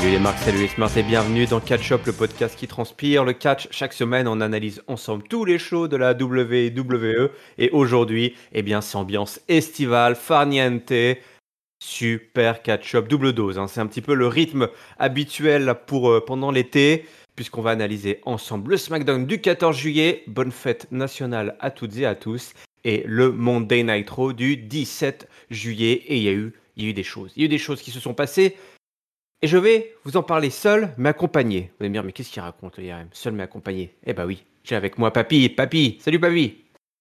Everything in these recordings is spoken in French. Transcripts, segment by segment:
Salut les marques, salut les smarts et bienvenue dans Catch Up, le podcast qui transpire le catch. Chaque semaine, on analyse ensemble tous les shows de la WWE. Et aujourd'hui, eh bien, c'est ambiance estivale, farniente, super catch up, double dose. hein. C'est un petit peu le rythme habituel pour euh, pendant l'été, puisqu'on va analyser ensemble le SmackDown du 14 juillet. Bonne fête nationale à toutes et à tous. Et le Monday Night Raw du 17 juillet. Et il y a eu, il y a eu des choses. Il y a eu des choses qui se sont passées. Et je vais vous en parler seul, mais accompagné. Vous allez me dire, mais qu'est-ce qu'il raconte, le IRM Seul, mais accompagné. Eh bah oui, j'ai avec moi Papy. Papy, salut Papy.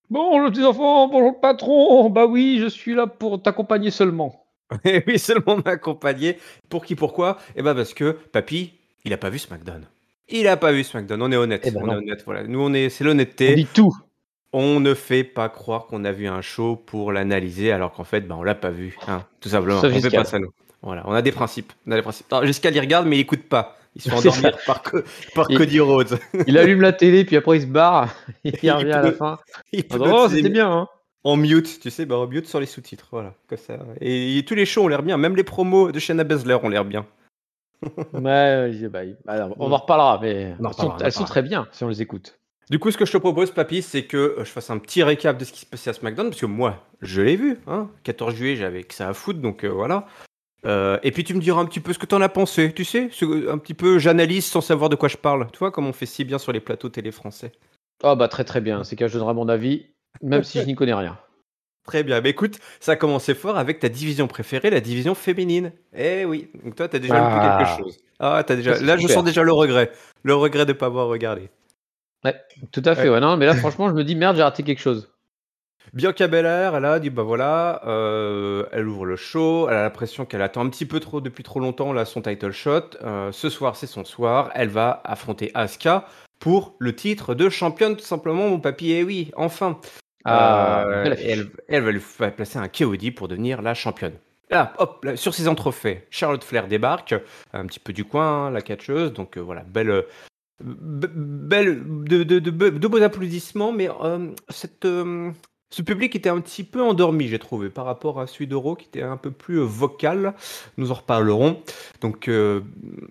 Bonjour les petits enfants, bonjour le patron. Bah oui, je suis là pour t'accompagner seulement. Eh oui, seulement m'accompagner. Pour qui, pourquoi? Eh ben parce que Papy, il a pas vu SmackDown. Il a pas vu SmackDown. On est honnête. Eh ben on est honnête. Voilà. Nous, on est, c'est On l'honnêteté. dit tout. On ne fait pas croire qu'on a vu un show pour l'analyser, alors qu'en fait, ben, on l'a pas vu. hein, tout simplement. Sauf on fait pas ça nous. Voilà. On a des principes. On a des principes. Giscard, il regarde, mais il écoute pas. Il se fait endormir par, Co- par Il- Cody Rhodes. Il allume la télé, puis après il se barre. Il Il revient à la fin. Il Oh, c'était bien, hein. En mute, tu sais, bah, en mute sur les sous-titres, voilà, comme ça. Et, et tous les shows ont l'air bien, même les promos de Shayna Baszler ont l'air bien. Ouais, bah, alors, on en reparlera, mais On en elles sont, on en elles sont très bien si on les écoute. Du coup, ce que je te propose, Papy, c'est que euh, je fasse un petit récap de ce qui se passait à SmackDown, parce que moi, je l'ai vu, hein, 14 juillet, j'avais que ça à foutre, donc euh, voilà. Euh, et puis tu me diras un petit peu ce que t'en as pensé, tu sais, un petit peu, j'analyse sans savoir de quoi je parle. Tu vois, comme on fait si bien sur les plateaux télé français. Oh bah très très bien, c'est que je donnerai mon avis, même si je n'y connais rien. Très bien, bah écoute, ça a commencé fort avec ta division préférée, la division féminine. Eh oui, donc toi, t'as déjà Ah. loupé quelque chose. Ah, t'as déjà... Là, je sens déjà le regret. Le regret de ne pas avoir regardé. Tout à fait, ouais. non, mais là franchement, je me dis merde, j'ai raté quelque chose. Bianca Belair, elle a dit bah voilà, euh, elle ouvre le show, elle a l'impression qu'elle attend un petit peu trop depuis trop longtemps là son title shot. Euh, ce soir c'est son soir, elle va affronter Asuka pour le titre de championne tout simplement mon papy. Et oui, enfin. Ah, Euh, elle, elle va lui placer un KOD pour devenir la championne. Là, hop, là, sur ses entrefaits, Charlotte Flair débarque, un petit peu du coin, hein, la catcheuse, donc voilà, belle, be- belle, de, de, de, de beaux applaudissements, mais euh, cette, euh, ce public était un petit peu endormi, j'ai trouvé, par rapport à celui d'Euro qui était un peu plus euh, vocal. Nous en reparlerons. Donc euh,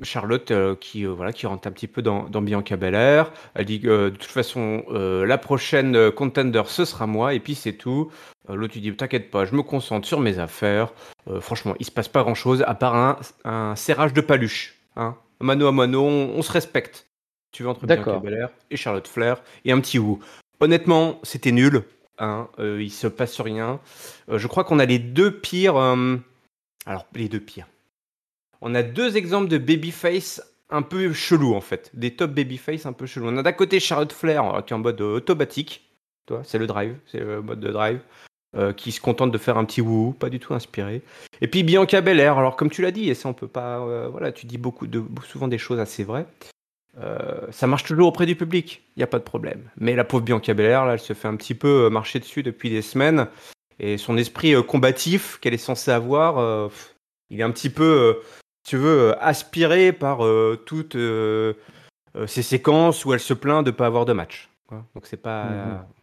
Charlotte euh, qui euh, voilà qui rentre un petit peu dans, dans Bianca Belair. Elle dit euh, de toute façon euh, la prochaine euh, contender ce sera moi et puis c'est tout. Euh, L'autre lui dit t'inquiète pas, je me concentre sur mes affaires. Euh, franchement, il se passe pas grand chose à part un, un serrage de paluche. Hein. Mano à mano, on, on se respecte. Tu veux entre Bianca D'accord. Belair et Charlotte Flair et un petit wou. Honnêtement, c'était nul. Euh, il se passe rien. Euh, je crois qu'on a les deux pires. euh, Alors, les deux pires. On a deux exemples de babyface un peu chelou en fait. Des top babyface un peu chelou. On a d'un côté Charlotte Flair qui est en mode automatique. Toi, c'est le drive, c'est le mode de drive. qui se contente de faire un petit wouhou, pas du tout inspiré. Et puis Bianca Belair, alors comme tu l'as dit, et ça on peut pas, voilà, tu dis beaucoup de, souvent des choses assez vraies. Euh, ça marche toujours auprès du public, il n'y a pas de problème. Mais la pauvre Bianca Belair, là, elle se fait un petit peu euh, marcher dessus depuis des semaines. Et son esprit euh, combatif qu'elle est censée avoir, euh, il est un petit peu, si tu veux, aspiré par toutes ces séquences où elle se plaint de ne pas avoir de match. quoi. Donc c'est pas,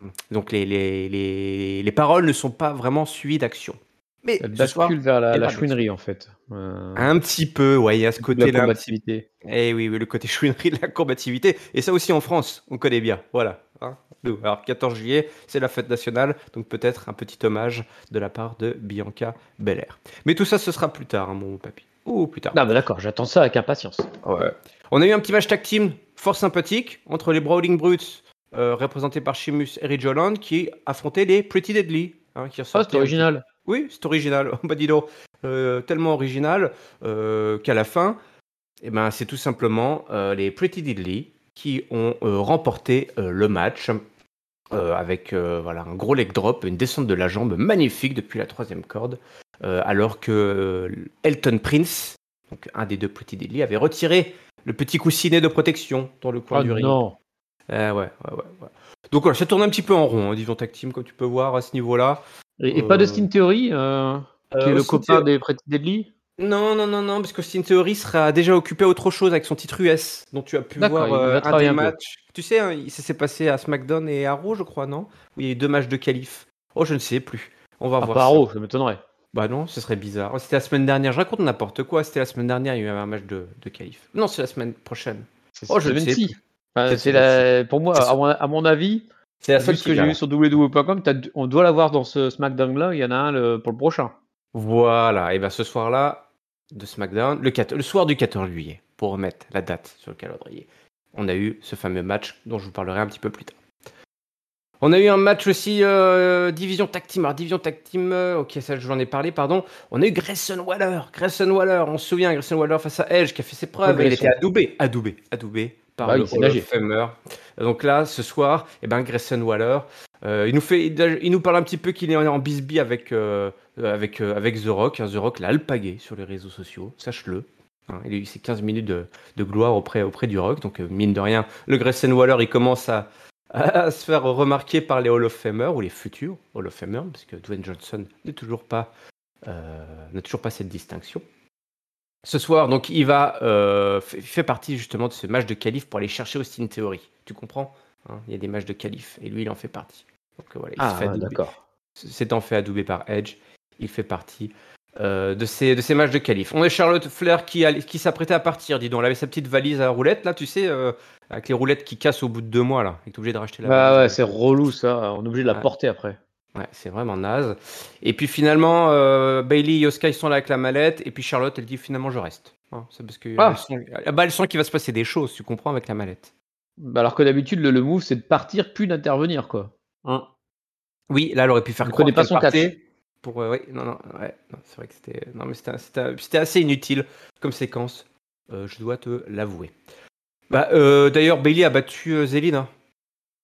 Mhm. donc les, les, les, les paroles ne sont pas vraiment suivies d'action. Mais Elle soir, bascule vers la, la chouinerie en fait. Euh, un petit peu, ouais, il y a ce la côté-là. petit combativité. eh oui, oui, le côté chouinerie de la combativité. Et ça aussi en France, on connaît bien. Voilà. hein. Alors, 14 juillet, c'est la fête nationale, donc peut-être un petit hommage de la part de Bianca Belair. Mais tout ça, ce sera plus tard, hein, mon papy. Ou plus tard. Non, mais d'accord, j'attends ça avec impatience. Ouais. On a eu un petit match tag team fort sympathique entre les Brawling Brutes, euh, représentés par Sheamus et Ridge Holland, qui affrontaient les Pretty Deadly. hein, qui Oh, un original. Oui, c'est original. Bah dis donc, euh, tellement original euh, qu'à la fin, eh ben, c'est tout simplement euh, les Pretty Diddly qui ont remporté le match avec voilà, un gros leg drop, une descente de la jambe magnifique depuis la troisième corde, alors que Elton Prince, donc un des deux Pretty Diddly, avait retiré le petit coussinet de protection dans le coin Oh du ring. non. Eh ouais, ouais, ouais, ouais. Donc voilà, ça tourne un petit peu en rond, hein, disons tag team, comme tu peux voir à ce niveau-là. Et, et Euh, pas de Steam Theory, euh, qui est Euh, le copain des Pretty Deadly? Non, non, non, non, parce que Austin Theory sera déjà occupé à autre chose avec son titre US, dont tu as pu voir euh, un des un peu. matchs. Tu sais, hein, il- ça s'est passé à SmackDown et à Raw, je crois, non? Où il y a eu deux matchs de qualif. Oh, je ne sais plus. On va Ah, voir pas ça. Arrow, ça m'étonnerait. Bah non, ce serait bizarre. Oh, C'était la semaine dernière, je raconte n'importe quoi. C'était la semaine dernière, il y avait un match de, de qualif. Non, c'est la semaine prochaine. Oh, je ne sais. Enfin, Cette c'est la... Pour moi, C'est à mon, à mon avis, C'est la seule que j'ai vient. vu sur www.com, t'as- on doit l'avoir dans ce SmackDown-là. Il y en a un le- pour le prochain. Voilà, et bien ce soir-là, de SmackDown, le, 4 le soir du 14 juillet, pour remettre la date sur le calendrier, on a eu ce fameux match dont je vous parlerai un petit peu plus tard. On a eu un match aussi, euh, Division Tag Team. Alors, Division Tag Team, euh, ok, ça j'en ai parlé, pardon. On a eu Grayson Waller. Grayson Waller, on se souvient, Grayson Waller face à Edge qui a fait ses preuves. Il était adoubé, adoubé, adoubé par Bah, le Hall of Famer. Donc là, ce soir, eh ben, Grayson Waller, euh, il, nous fait, il nous parle un petit peu qu'il est en bisbee avec, euh, avec, euh, avec The Rock. hein. The Rock l'a alpagué sur les réseaux sociaux, sache-le. Hein, il a eu ses 15 minutes de, de gloire auprès, auprès du Rock. Donc, mine de rien, le Grayson Waller, il commence à, à se faire remarquer par les Hall of Famers ou les futurs Hall of Famers, parce que Dwayne Johnson n'est toujours pas, n'a toujours pas cette distinction. Ce soir, donc, il va euh, fait, partie justement de ce match de qualif pour aller chercher Austin Theory. Tu comprends Hein, Il y a des matchs de qualif et lui, il en fait partie. Donc euh, voilà, il Ah, d'accord. s'étant fait adouber par Edge, il fait partie euh, de, ces, de ces matchs de qualif. On a Charlotte Flair qui, qui s'apprêtait à partir, dis donc. Elle avait sa petite valise à roulettes, là, tu sais, euh, avec les roulettes qui cassent au bout de deux mois, là. Et t'es obligé de racheter la Bah ouais, c'est relou ça. On est obligé de la porter après. Ouais, c'est vraiment naze. Et puis finalement, euh, Bailey et Yoska, ils sont là avec la mallette. Et puis Charlotte, elle dit finalement, je reste. Hein, c'est parce que Ah. elle sent, ah bah, elle sent qu'il va se passer des choses, tu comprends, avec la mallette. Bah, alors que d'habitude, le, le move, c'est de partir puis d'intervenir, quoi. Oui, là, elle aurait pu faire connais pas son Pour, euh, ouais, non, non, ouais, non, c'est vrai que c'était, non, mais c'était, c'était, c'était assez inutile comme séquence. euh, je dois te l'avouer. Bah, euh, d'ailleurs, Bailey a battu euh, Zéline, hein,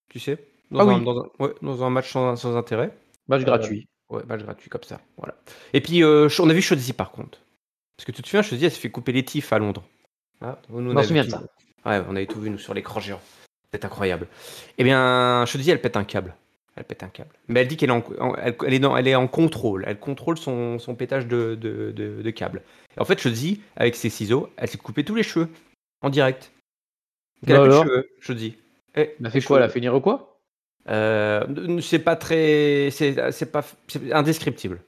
tu sais, dans, Ah un, oui. dans, un, ouais, dans un match sans, sans intérêt. Match Euh, gratuit. Ouais, match gratuit comme ça, voilà. Et puis, euh, on a vu Shotzi par contre. Parce que tu te souviens, Shotzi, elle s'est fait couper les tifs à Londres. Ah, nous, on souviens de tout- ça. Ouais, on avait tout vu, nous, sur l'écran géant. C'est incroyable. Eh bien, Shotzi, elle pète un câble. Elle pète un câble. Mais elle dit qu'elle est en, en- elle, elle est dans, elle est en contrôle. Elle contrôle son, son pétage de, de, de, de câble. Et en fait, Shotzi, avec ses ciseaux, elle s'est coupé tous les cheveux. En direct. Donc, elle a Bah plus de cheveux. Eh, Elle a fait quoi Elle a fait une quoi? C'est pas très. C'est pas. C'est indescriptible.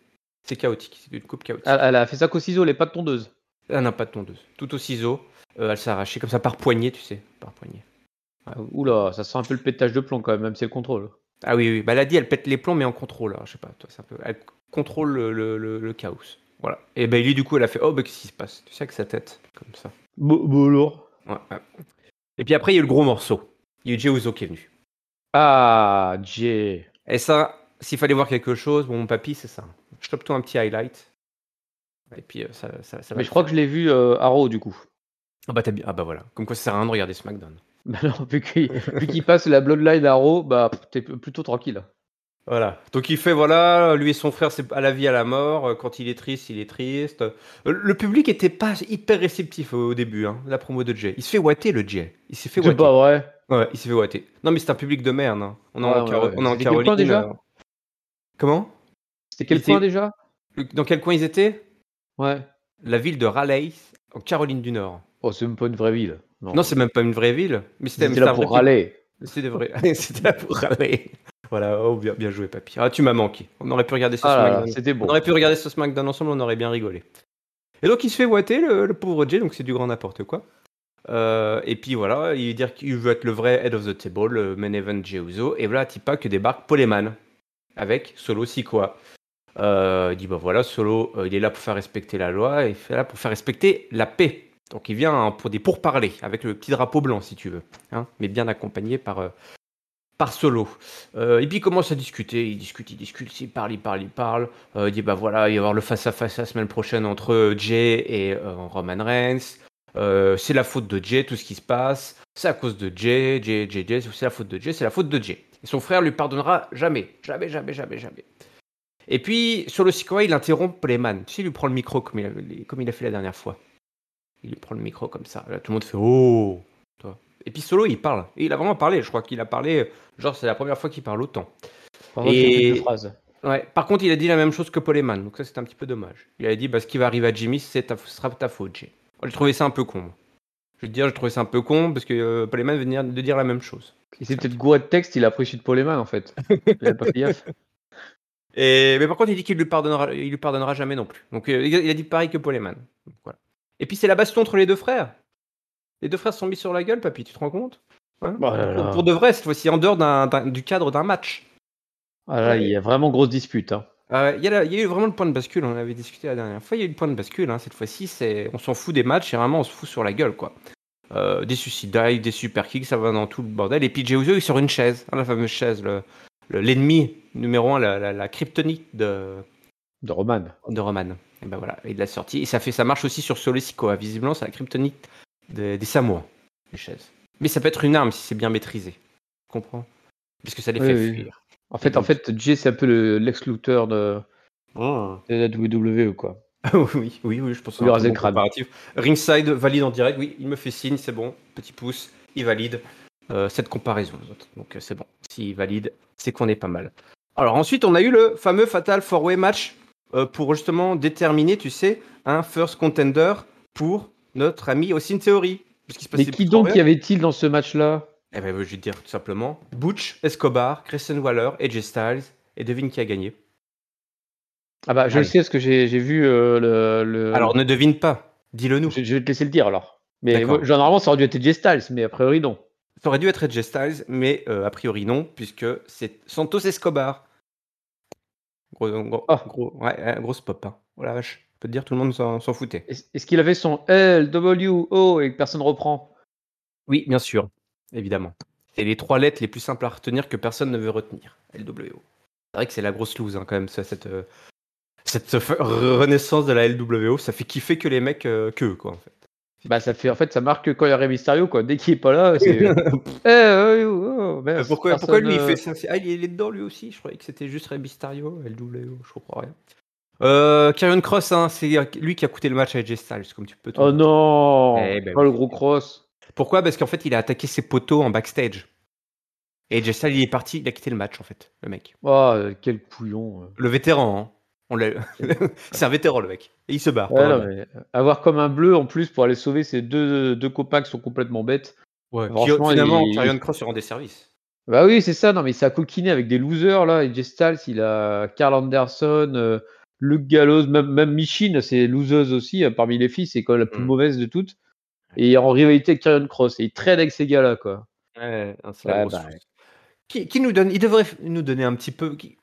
C'est chaotique. C'est une coupe chaotique. elle, elle a fait ça qu'au ciseau, les pas de tondeuse. Elle n'a pas de tondeuse. Tout au ciseau. euh, elle s'est arrachée comme ça par poignée, tu sais. Par poignée. Ah, Oula, ça sent un peu le pétage de plomb quand même, même si c'est le contrôle. Ah oui, oui. Bah, elle a dit, elle pète les plombs, mais en contrôle. Alors, je sais pas, toi, c'est un peu. Elle contrôle le, le, le- le chaos. Voilà. Et Bailey, du coup, elle a fait Oh, bah, qu'est-ce qui se passe? Tu sais, avec sa tête. Comme ça. Ouais, ouais. Et puis après, il y a eu le gros morceau. Il y a eu Jey Uso qui est venu. Ah, Jay. Et ça, s'il fallait voir quelque chose, bon, mon papy, c'est ça. Je tape toi un petit highlight. Et puis, euh, ça, ça, ça va. Mais je crois que je l'ai vu euh, à Raw du coup. Ah bah, t'as bien. Ah bah voilà. Comme quoi, ça sert à rien de regarder SmackDown. Bah non, vu qu'il vu qu'il passe la Bloodline à Raw, bah pff, t'es plutôt tranquille. Voilà. Donc il fait voilà, lui et son frère, c'est à la vie à la mort. Euh, Quand il est triste, il est triste. Euh, Le public était pas hyper réceptif au début, hein, la promo de Jay. Il se fait ouater le Jay. Il s'est fait C'est pas vrai. Ouais, il s'est fait ouater. Non mais c'est un public de merde. hein. On est Ouais, en, ouais, Caro- ouais. on est en C'était quel coin Caroline. déjà euh, Comment? C'était quel était- point déjà? Dans quel coin ils étaient? Ouais. La ville de Raleigh, en Caroline du Nord. Oh, c'est même pas une vraie ville. Non, Non, c'est même pas une vraie ville, mais c'était là pour râler. C'était vrai. C'était là pour râler. Voilà, oh, bien, bien joué, papy. Ah, tu m'as manqué. On aurait pu regarder ça Ah McDonald's. c'était bon. On aurait pu regarder ce SmackDown ensemble, on aurait bien rigolé. Et donc il se fait ouater, le, le pauvre Jay, donc c'est du grand n'importe quoi. Euh, et puis voilà, il veut dire qu'il veut être le vrai head of the table, le main event Jey Uso. Et voilà, Tipa que débarque Paul Heyman avec Solo Sikoa. Euh, il dit bah voilà, Solo, euh, il est là pour faire respecter la loi, et il est là pour faire respecter la paix. Donc il vient hein, pour des pourparlers avec le petit drapeau blanc si tu veux, hein, mais bien accompagné par euh, par Solo. Euh, et puis il commence à discuter, il discute, il discute, il parle, il parle, il parle. Euh, il dit bah voilà, il va y avoir le face à face la semaine prochaine entre Jay et euh, Roman Reigns. Euh, c'est la faute de Jay, tout ce qui se passe. C'est à cause de Jay, Jay, Jay, Jay. C'est la faute de Jay, c'est la faute de Jay. Et son frère lui pardonnera jamais, jamais, jamais, jamais, jamais. Et puis sur le Sikoa, il interrompt Playman. Tu il lui prend le micro comme il, a, comme il a fait la dernière fois. Il lui prend le micro comme ça. Là, tout le monde fait oh. Toi. Et puis Solo, il parle. Et il a vraiment parlé. Je crois qu'il a parlé. Genre, c'est la première fois qu'il parle autant. Par contre, Et- il a quelques phrases. Ouais. Par contre, il a dit la même chose que Paul Heyman, donc ça c'est un petit peu dommage. Il a dit bah, ce qui va arriver à Jimmy, c'est ta, sera ta faute, Jay. J'ai trouvé ça un peu con. Je vais te dire, j'ai trouvé ça un peu con parce que euh, Paul Heyman venait de dire la même chose. Il s'est peut-être gouré de texte, il a pris celui de Paul Heyman en fait. Il a pas fait gaffe. Et, mais par contre, il dit qu'il lui pardonnera, il lui pardonnera jamais non plus. Donc, euh, il a dit pareil que Paul Heyman. Donc, voilà. Et puis, c'est la baston entre les deux frères. Les deux frères se sont mis sur la gueule, papy, tu te rends compte? Hein? Là pour, de vrai, cette fois-ci, en dehors du cadre d'un match. Ah là, il y a vraiment grosse dispute. Hein. Ah Il y, a la- il y a eu vraiment le point de bascule, on en avait discuté la dernière fois, il y a eu le point de bascule, hein, cette fois-ci, c'est on s'en fout des matchs et vraiment on se fout sur la gueule quoi. Euh, des suicide dives, des super kicks, ça va dans tout le bordel. Et puis Jey Uso il est sur une chaise, hein, la fameuse chaise, le- le- l'ennemi numéro un, la, la, la kryptonite de, De Roman. de Roman. Et ben voilà, il l'a sorti. Et ça fait, ça marche aussi sur Solo Sikoa. Visiblement, c'est la kryptonite des, des Samoa, les chaises. Mais ça peut être une arme si c'est bien maîtrisé. Tu comprends? Parce que ça les Oui, fait oui. fuir. En fait, en fait, Jay, c'est un peu le Lex Luthor de, Oh. de la WWE, quoi. oui, oui, oui, je pense un raser très le bon comparatif. Ringside valide en direct, oui, il me fait signe, c'est bon, petit pouce, il valide euh, cette comparaison. Donc euh, c'est bon, s'il valide, c'est qu'on est pas mal. Alors ensuite, on a eu le fameux Fatal 4-Way match euh, pour justement déterminer, tu sais, un first contender pour notre ami Austin Theory. Parce qu'il se Mais qui donc y avait-il dans ce match-là? Eh ben, je vais te dire tout simplement Butch, Escobar, Christian Waller, AJ Styles, et devine qui a gagné. Ah bah, je Allez. le sais, parce que j'ai vu euh, le, le- Alors ne devine pas, dis-le nous. Je, je vais te laisser le dire, alors. Mais moi, genre, normalement, ça aurait dû être Jay Styles, mais a priori, non. Ça aurait dû être AJ Styles, mais euh, a priori non, puisque c'est Santos Escobar. Gros, gros, Ah. gros- ouais, ouais, grosse pop. Hein. Oh la vache, peux te dire, tout le monde s'en foutait. Est-ce qu'il avait son L, W, O et que personne reprend? Oui, bien sûr, évidemment. C'est les trois lettres les plus simples à retenir que personne ne veut retenir. LWO. C'est vrai que c'est la grosse loose hein, quand même, ça, cette, euh, cette renaissance de la LWO. Ça fait kiffer que les mecs euh, que eux, quoi, en fait. Bah, ça fait, en fait, ça marque que quand il y a Mysterio, quoi. Dès qu'il est pas là, c'est. Eh, euh, oh, merde, Euh, pourquoi, pourquoi lui il fait ça c'est- Ah, il est dedans lui aussi Je croyais que c'était juste Rey Mysterio, LWO, je comprends rien. Euh, Karrion Cross, hein, c'est lui qui a coûté le match à AJ Styles, comme tu peux. te Oh non Eh ben Oh, oui. le gros cross. Pourquoi? Parce qu'en fait, il a attaqué ses poteaux en backstage. Et AJ Styles, il est parti, il a quitté le match, en fait, le mec. Oh, euh, quel couillon. euh. Le vétéran, hein. On l'a- c'est un vétéran, le mec. Et il se barre. Ouais, non, mais euh, avoir comme un bleu en plus pour aller sauver ces deux, deux copains qui sont complètement bêtes. Ouais, qui, franchement, finalement, il- Karrion Cross lui rend des services. Bah oui, c'est ça. Non, mais il s'est coquiné avec des losers là. Et Jay Styles, il a Carl Anderson, euh, Luke Gallows, même, même Michin, c'est loseuse aussi. euh, parmi les filles, c'est quand même la plus Mm. mauvaise de toutes. Et en rivalité avec Karrion Cross. Et il traîne avec ces gars-là, quoi. Ouais, hein, c'est la Ouais, grosse bah. Qui, qui nous donne, il devrait nous donner un petit peu. Qui,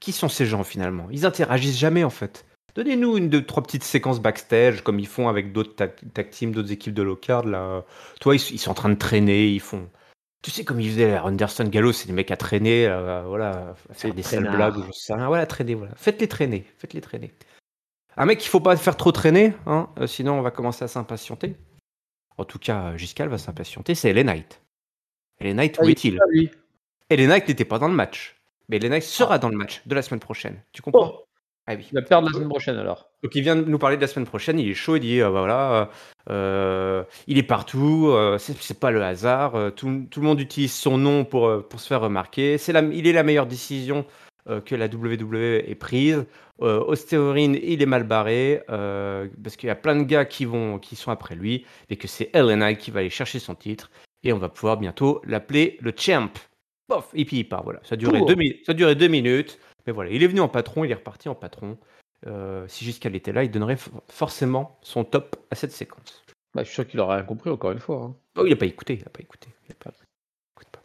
qui sont ces gens finalement? Ils interagissent jamais en fait. Donnez-nous une, deux, trois petites séquences backstage comme ils font avec d'autres tag, tag teams, d'autres équipes de low card là. Toi, ils, ils sont en train de traîner, ils font. Tu sais comme ils faisaient Anderson Gallo, c'est des mecs à traîner, euh, voilà, à faire Des sales blagues j'en sais rien. Voilà, traîner, voilà. Faites-les traîner, faites-les traîner. Un mec qu'il faut pas faire trop traîner, hein, euh, sinon on va commencer à s'impatienter. En tout cas, Giscal va s'impatienter, c'est LA Knight. LA Knight, Ah, où il est-il Ah, lui. LA Knight n'était pas dans le match. Mais LA Knight sera dans le match de la semaine prochaine. Tu comprends? Oh, Ah oui. il va perdre la semaine prochaine alors. Donc il vient de nous parler de la semaine prochaine, il est chaud, il dit euh, bah, voilà, euh, il est partout, euh, c'est pas le hasard, euh, tout, tout le monde utilise son nom pour, euh, pour se faire remarquer, c'est la, il est la meilleure décision euh, que la WWE ait prise. Euh, Ostéorine, il est mal barré, euh, parce qu'il y a plein de gars qui, vont, qui sont après lui, et que c'est Knight qui va aller chercher son titre, et on va pouvoir bientôt l'appeler le champ. Bof, et puis il part, voilà. Ça a duré, Cool. deux, mi- ça a duré deux minutes, mais voilà, il est venu en patron, il est reparti en patron. Euh, si Giscal était là, il donnerait forcément son top à cette séquence. Bah, je suis sûr qu'il aurait rien compris encore une fois. hein. Oh, il n'a pas écouté, il n'a pas écouté. il a pas- il écoute pas.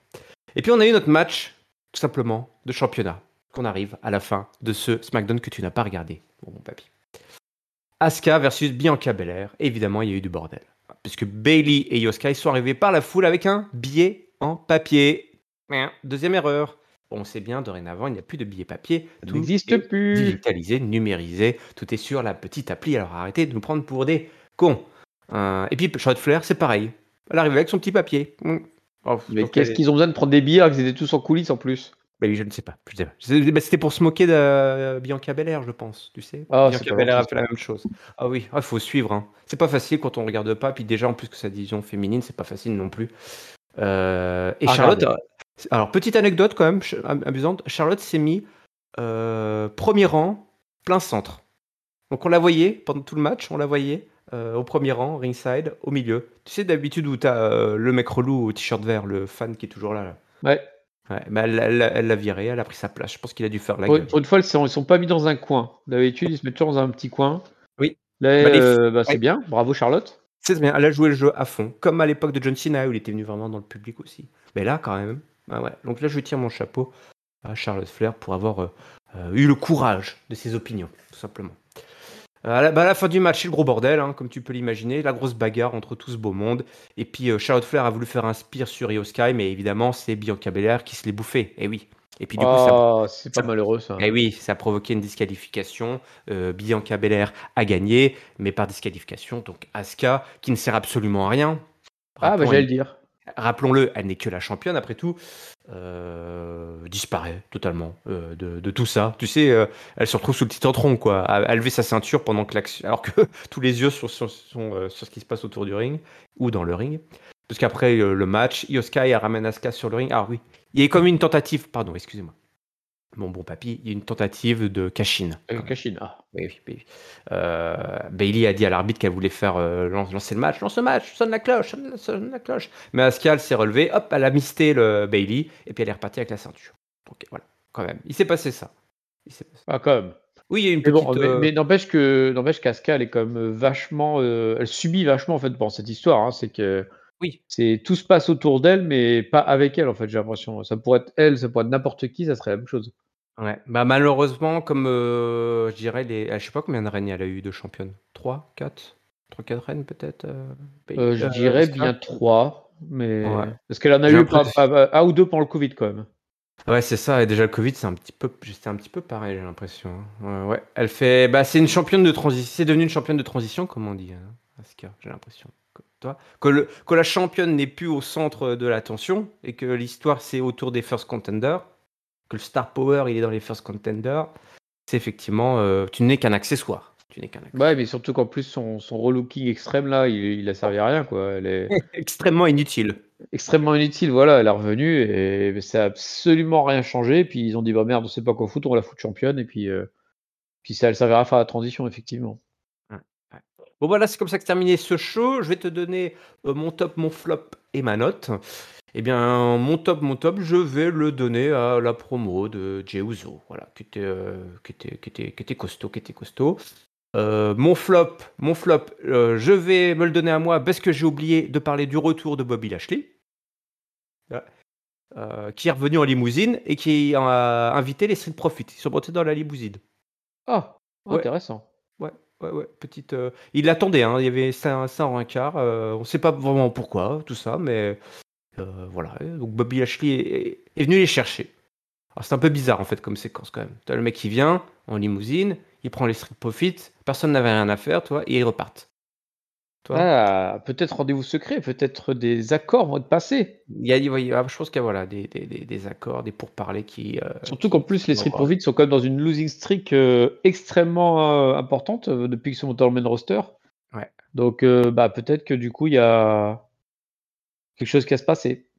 Et puis on a eu notre match, tout simplement, de championnat, qu'on arrive à la fin de ce SmackDown que tu n'as pas regardé, mon bon papy. Asuka versus Bianca Belair. Évidemment, il y a eu du bordel. Puisque Bailey et Yoska ils sont arrivés par la foule avec un billet en papier. Deuxième erreur. On sait bien, dorénavant, il n'y a plus de billets papier. Ça Tout n'existe est plus. digitalisé, numérisé, tout est sur la petite appli. Alors arrêtez de nous prendre pour des cons. Euh, et puis Charlotte Flair, c'est pareil. Elle arrive avec son petit papier. Oh, Mais qu'est-ce qu'ils ont besoin de prendre des billets alors qu'ils étaient tous en coulisses en plus? Bah oui, je ne sais pas. pas. Bah, C'était pour se moquer de euh, Bianca Belair, je pense. Tu sais. Ah, c'est Bianca Belair a fait la même chose. Ah oui, il faut suivre. hein. C'est pas facile quand on regarde pas. Puis déjà, en plus que sa division féminine, c'est pas facile non plus. Euh, et Ah, Charlotte, regardez. Alors petite anecdote quand même amusante. Charlotte s'est mis euh, premier rang, plein centre. Donc on la voyait pendant tout le match, on la voyait euh, au premier rang, ringside, au milieu. Tu sais d'habitude où t'as euh, le mec relou au t-shirt vert, le fan qui est toujours là. là. Ouais. Ouais, bah, elle l'a viré, elle a pris sa place. Je pense qu'il a dû faire la gueule. pour une fois, ils ils sont pas mis dans un coin. D'habitude, ils se mettent toujours dans un petit coin. Oui. Là, Bah, bah, c'est ouais. bien, bravo Charlotte. C'est bien, elle a joué le jeu à fond, comme à l'époque de John Cena où il était venu vraiment dans le public aussi. Mais là, quand même, ah ouais, donc là, je tire mon chapeau à Charlotte Flair pour avoir, heu heu, eu le courage de ses opinions, tout simplement. À la bah, à la fin du match, c'est le gros bordel, hein, comme tu peux l'imaginer, la grosse bagarre entre tout ce beau monde et puis, Charlotte Flair a voulu faire un spear sur Io Sky, mais évidemment, c'est Bianca Belair qui se l'est bouffé, et oui. Et puis du coup, Oh, c'est pas ça malheureux ça. et oui, ça a provoqué une disqualification. Bianca Belair a gagné, mais par disqualification, donc Asuka, qui ne sert absolument à rien. Ah, bah, j'allais le dire. Rappelons-le, elle n'est que la championne après tout, heu, disparaît totalement, heu, de tout ça. Tu sais, heu, elle se retrouve sous le petit tronc quoi, à à lever sa ceinture pendant que l'action alors que tous les yeux sont sur ce qui se passe autour du ring ou dans le ring. Parce qu'après, le match, Io Sky, ramène Asuka sur le ring. Ah oui, il y a comme une tentative pardon, excusez-moi. Mon bon papy, il y a une tentative de cash-in. Euh, ah. Oui, oui, oui. Heu, Bayley a dit à l'arbitre qu'elle voulait faire, lan lancer le match. «Lance le match, sonne la cloche, sonne la sonne la cloche». Mais elle s'est relevée, hop, elle a misté le Bayley et puis elle est repartie avec la ceinture. Donc voilà, quand même, il s'est passé ça. Il s'est passé Ah, quand même. oui, il y a une Mais bon, petite, mais heu mais n'empêche que n'empêche qu'Asuka, elle est quand même, vachement, elle subit vachement en fait pendant cette histoire, hein. C'est que oui, c'est tout se passe autour d'elle, mais pas avec elle en fait, j'ai l'impression. Ça pourrait être elle, ça pourrait être n'importe qui, ça serait la même chose. Ouais. Bah, malheureusement, comme, heu, je dirais les ah, je sais pas combien de règnes elle a eu de championne? 3-4? 3-4 règnes peut-être, heu, Bayley Heu, je heu, dirais bien 3, Ouais. mais parce qu'elle en a J'ai eu pas l'impress pas 1 ou 2 pendant le Covid quand même. Ouais, c'est ça et déjà le covid, c'est un petit peu c'était un petit peu pareil, j'ai l'impression, hein. Ouais, ouais. Elle fait bah, c'est une championne de transi c'est devenu une championne de transition comme on dit, hein, Asuka, j'ai l'impression. Que toi que le que la championne n'est plus au centre, de l'attention et que l'histoire, c'est autour des first contenders, que le star power, il est dans les first contenders, c'est effectivement, heu, tu n'es qu'un accessoire. Tu n'es qu'un accessoire. Ouais, mais surtout qu'en plus son son relooking extrême là, il il a servi à rien quoi. Elle est Extrêmement inutile. extrêmement inutile, voilà, elle est revenue et ça a absolument rien changé. Puis ils ont dit: «Bah merde, on sait pas quoi foutre, on la fout championne» et puis, heu, puis ça elle servira à faire la transition effectivement. Bon voilà, c'est comme ça que se terminait ce show. Je vais te donner, heu, mon top, mon flop et ma note. Eh bien, mon top, mon top, je vais le donner à la promo de Jey Uso, voilà, qui était, heu, qui était qui était qui était costaud, qui était costaud. Heu, mon flop mon flop, heu, je vais me le donner à moi parce que j'ai oublié de parler du retour de Bobby Lashley. Qui est revenu en limousine et qui a invité les Street Profits. Ils sont montés dans la limousine. Ah! Ouais. Intéressant. Ouais, ouais, ouais, petite, il l'attendait, hein, il y avait ça ça en un quart, heu, on sait pas vraiment pourquoi, tout ça, mais voilà, et donc Bobby Lashley est est venu les chercher. Alors c'est un peu bizarre, en fait, comme séquence, quand même. As le mec qui vient en limousine, il prend les Street Profits, personne n'avait rien à faire, tu vois? Et ils repartent. Tu vois? Ah! Peut-être rendez-vous secret, peut-être des accords vont être passés. Il y a il y avoir je pense qu'il y a, voilà, des des des des accords, des pourparlers qui, heu, Surtout qu'en plus les Street Profits sont quand même dans une losing streak, heu, extrêmement, importante, depuis qu'ils sont montés dans le main roster. ouais. Donc, bah, peut-être que du coup il y a quelque chose qui va se passer.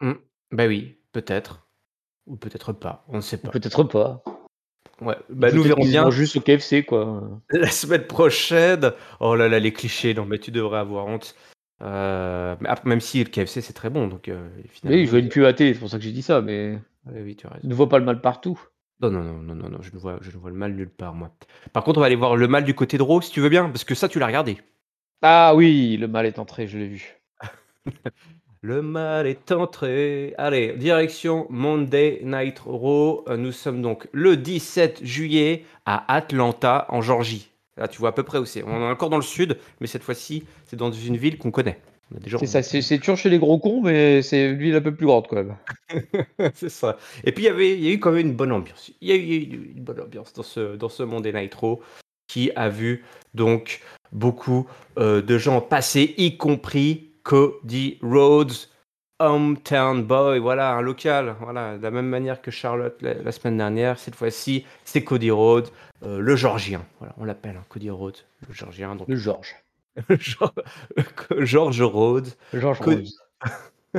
Mmh. Bah oui, peut-être ou peut-être pas, on ne sait pas. peut-être pas. Ouais, Ou bah, nous verrons bien. juste au KFC quoi. La semaine prochaine, oh là là, les clichés, non mais tu devrais avoir honte. Mais ap même si le KFC c'est très bon donc heu, Oui, je finalement vois il une a pub à la télé, c'est pour ça que j'ai dit ça, mais oui, oui, tu as raison. ne vois pas le mal partout. Non, non, non, non, non, non, je ne vois je ne vois le mal nulle part moi. Par contre, on va aller voir le mal du côté de Raw si tu veux bien, parce que ça tu l'as regardé. Ah oui, le mal est entré, je l'ai vu. Le mal est entré. Allez, direction Monday Night Raw. Heu, nous sommes donc le 17 juillet à Atlanta en Georgie. Là, tu vois à peu près où c'est. On est encore dans le sud, mais cette fois-ci, c'est dans une ville qu'on connaît. On a déjà C'est ça, c'est c'est toujours chez les gros cons, mais c'est une ville un peu plus grande quand même. C'est ça. Et puis il y avait il y a eu quand même une bonne ambiance. Il y a eu il y a eu une bonne ambiance dans ce dans ce Monday Night Raw qui a vu donc beaucoup, heu, de gens passer, y compris Cody Rhodes, Hometown Boy, voilà, un local, voilà, de la même manière que Charlotte la la semaine dernière, cette fois-ci, c'est Cody Rhodes, heu, le Georgien, voilà, on l'appelle, hein, Cody Rhodes, le Georgien, donc Le Georges. Geor George Rhodes, Georges Co Rose.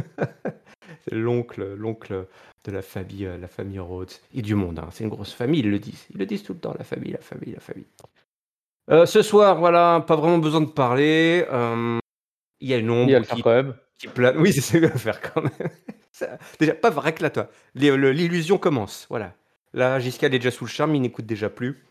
C'est l'oncle l'oncle de la famille, heu, la famille Rhodes et du monde, hein. C'est une grosse famille, ils le disent. Ils le disent tout le temps, la famille, la famille, la famille. Heu, ce soir, voilà, pas vraiment besoin de parler, il y a une Il va ombre le faire qui quand même. qui plane oui, c'est il le faire quand même. déjà, pas vrai que là, toi. L'illusion commence. Voilà. Là, Giscal est déjà sous le charme, il n'écoute déjà plus.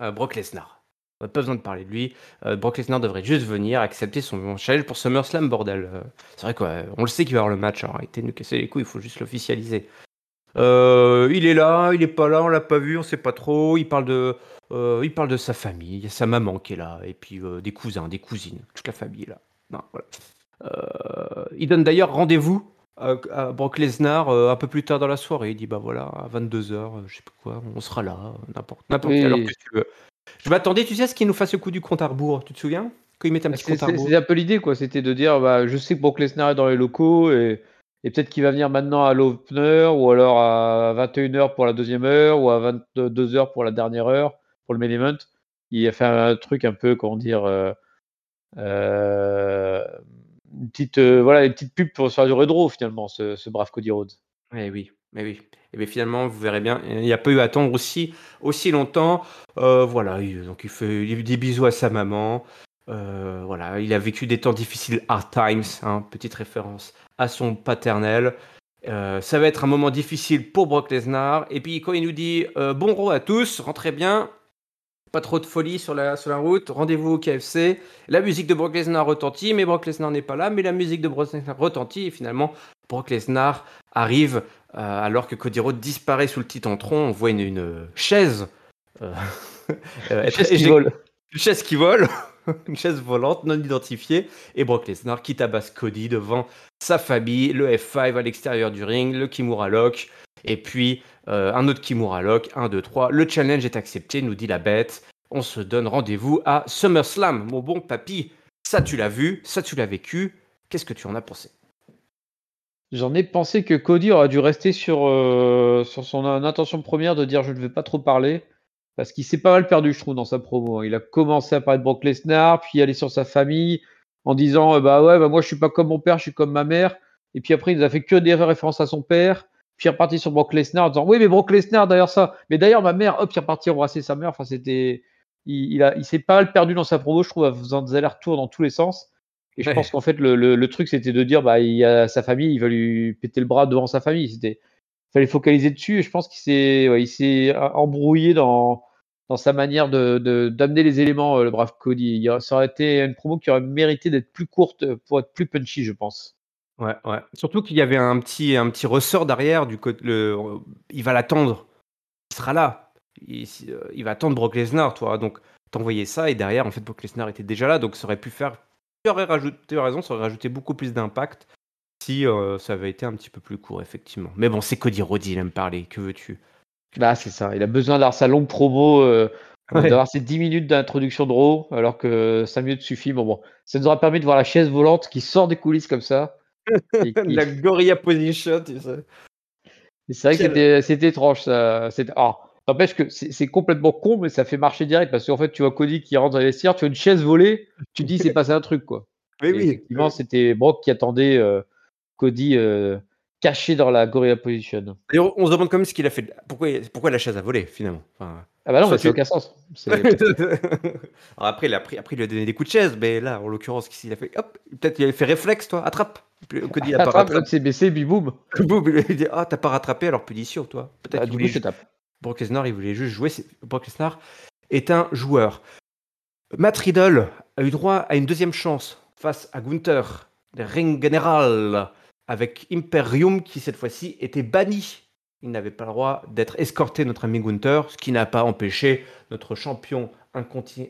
Euh, Brock Lesnar. Pas besoin de parler de lui. Euh, Brock Lesnar devrait juste venir accepter son challenge pour SummerSlam, bordel. Euh, c'est vrai quoi, on le sait qu'il va y avoir le match. Arrêtez de nous casser les couilles, il faut juste l'officialiser. il est là, il est pas là, on l'a pas vu, on sait pas trop. Il parle de, il parle de sa famille, il y a sa maman qui est là, et puis des cousins, des cousines, toute la famille est là. Non, voilà. il donne d'ailleurs rendez-vous à, Brock Lesnar un peu plus tard dans la soirée. Il dit bah voilà, à 22h, je sais pas quoi, on sera là, n'importe n'importe quelle heure que tu veux. Je m'attendais, tu sais, à ce qu'il nous fasse le coup du compte à rebours. Tu te souviens? Quand il mettait un petit compte à rebours. C'était un peu l'idée, quoi. C'était de dire, bah, je sais que Brock Lesnar est dans les locaux et, peut-être qu'il va venir maintenant à l'opener ou alors à 21h pour la deuxième heure ou à 22h pour la dernière heure pour le main event. Il a fait un truc un peu, comment dire, euh, euh, une petite, euh, voilà, une petite pub pour se faire du redro finalement, ce, brave Cody Rhodes. Eh oui, mais oui. Et bien finalement, vous verrez bien, il n'y a pas eu à attendre aussi, aussi longtemps. Euh, voilà, donc il fait des bisous à sa maman. Euh, voilà, il a vécu des temps difficiles, hard times, hein, petite référence à son paternel. Euh, ça va être un moment difficile pour Brock Lesnar. Et puis quand il nous dit bon rôle à tous, rentrez bien, pas trop de folie sur la, sur la route, rendez-vous au KFC. La musique de Brock Lesnar retentit, mais Brock Lesnar n'est pas là, mais la musique de Brock Lesnar retentit. Et finalement, Brock Lesnar arrive euh, alors que Cody Rhodes disparaît sous le titantron, on voit une, chaise. Euh, une chaise qui vole. Une chaise qui vole. une chaise volante non identifiée. Et Brock Lesnar qui tabasse Cody devant sa famille, le F5 à l'extérieur du ring, le Kimura Lock. Et puis euh, un autre Kimura Lock, 1, 2, 3. Le challenge est accepté, nous dit la bête. On se donne rendez-vous à SummerSlam. Mon bon papy, ça tu l'as vu, ça tu l'as vécu. Qu'est-ce que tu en as pensé? J'en ai pensé que Cody aurait dû rester sur, euh, sur son intention première de dire je ne vais pas trop parler. Parce qu'il s'est pas mal perdu, je trouve, dans sa promo. Hein. Il a commencé à parler de Brock Lesnar, puis aller sur sa famille en disant euh, bah ouais, bah moi je suis pas comme mon père, je suis comme ma mère. Et puis après, il nous a fait que des références à son père. Puis il est reparti sur Brock Lesnar en disant oui, mais Brock Lesnar d'ailleurs ça. Mais d'ailleurs, ma mère, hop, il est reparti embrasser sa mère. Enfin, c'était. Il, il, a, il s'est pas mal perdu dans sa promo, je trouve, en faisant des allers-retours dans tous les sens. Et je pense qu'en fait, le, le, truc, c'était de dire, bah, il y a sa famille, il va lui péter le bras devant sa famille. C'était, fallait focaliser dessus. Et je pense qu'il s'est, ouais, il s'est embrouillé dans, dans sa manière de, d'amener les éléments, euh, le brave Cody. Il, ça aurait été une promo qui aurait mérité d'être plus courte pour être plus punchy, je pense. Ouais, ouais. Surtout qu'il y avait un petit, un petit ressort derrière du côté, le, il va l'attendre. Il sera là. Il, euh, il va attendre Brock Lesnar, toi. Donc, t'envoyais ça et derrière, en fait, Brock Lesnar était déjà là. Donc, ça aurait pu faire aurais rajouté, raison, ça aurait rajouté beaucoup plus d'impact si euh, ça avait été un petit peu plus court, effectivement. Mais bon, c'est Cody Rhodes, il aime parler, que veux-tu? Bah, c'est ça, il a besoin d'avoir sa longue promo, euh, d'avoir ses 10 minutes d'introduction de Raw, alors que 5 minutes suffit. Bon, bon, ça nous aura permis de voir la chaise volante qui sort des coulisses comme ça. la gorilla position, tu sais. C'est vrai que c'était étrange, ça. Ah, N'empêche que c'est complètement con, mais ça fait marcher direct parce qu'en fait, tu vois Cody qui rentre dans les vestiaires, tu as une chaise volée, tu dis c'est passé un truc quoi. Oui. Effectivement, c'était Brock qui attendait euh, Cody euh, caché dans la Gorilla Position. Et on, se demande quand même ce qu'il a fait. Pourquoi, pourquoi la chaise a volé finalement? Ah bah non, ça n'a aucun sens. après, il a pris, après, il a donné des coups de chaise, mais là, en l'occurrence, qu'est-ce qu'il a fait? Hop, peut-être il a fait réflexe, toi, attrape. Cody a attrape, s'est baissé, puis boum. boum, il dit Ah, t'as pas rattrapé, alors punition, toi. Peut-être ah, du coup, je tape. Brock Lesnar, il voulait juste jouer. Brock Lesnar est un joueur. Matt Riddle a eu droit à une deuxième chance face à Gunther, le ring général, avec Imperium qui cette fois-ci était banni. Il n'avait pas le droit d'être escorté, notre ami Gunther, ce qui n'a pas empêché notre champion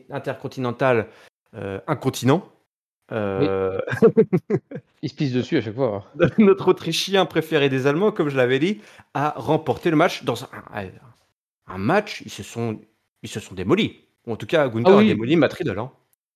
intercontinental euh, incontinent. Euh, il se pisse dessus à chaque fois. notre Autrichien préféré des Allemands, comme je l'avais dit, a remporté le match dans un, un match, ils se sont, ils se sont démolis. en tout cas, Gunther ah a démoli Matt Riddle. Hein.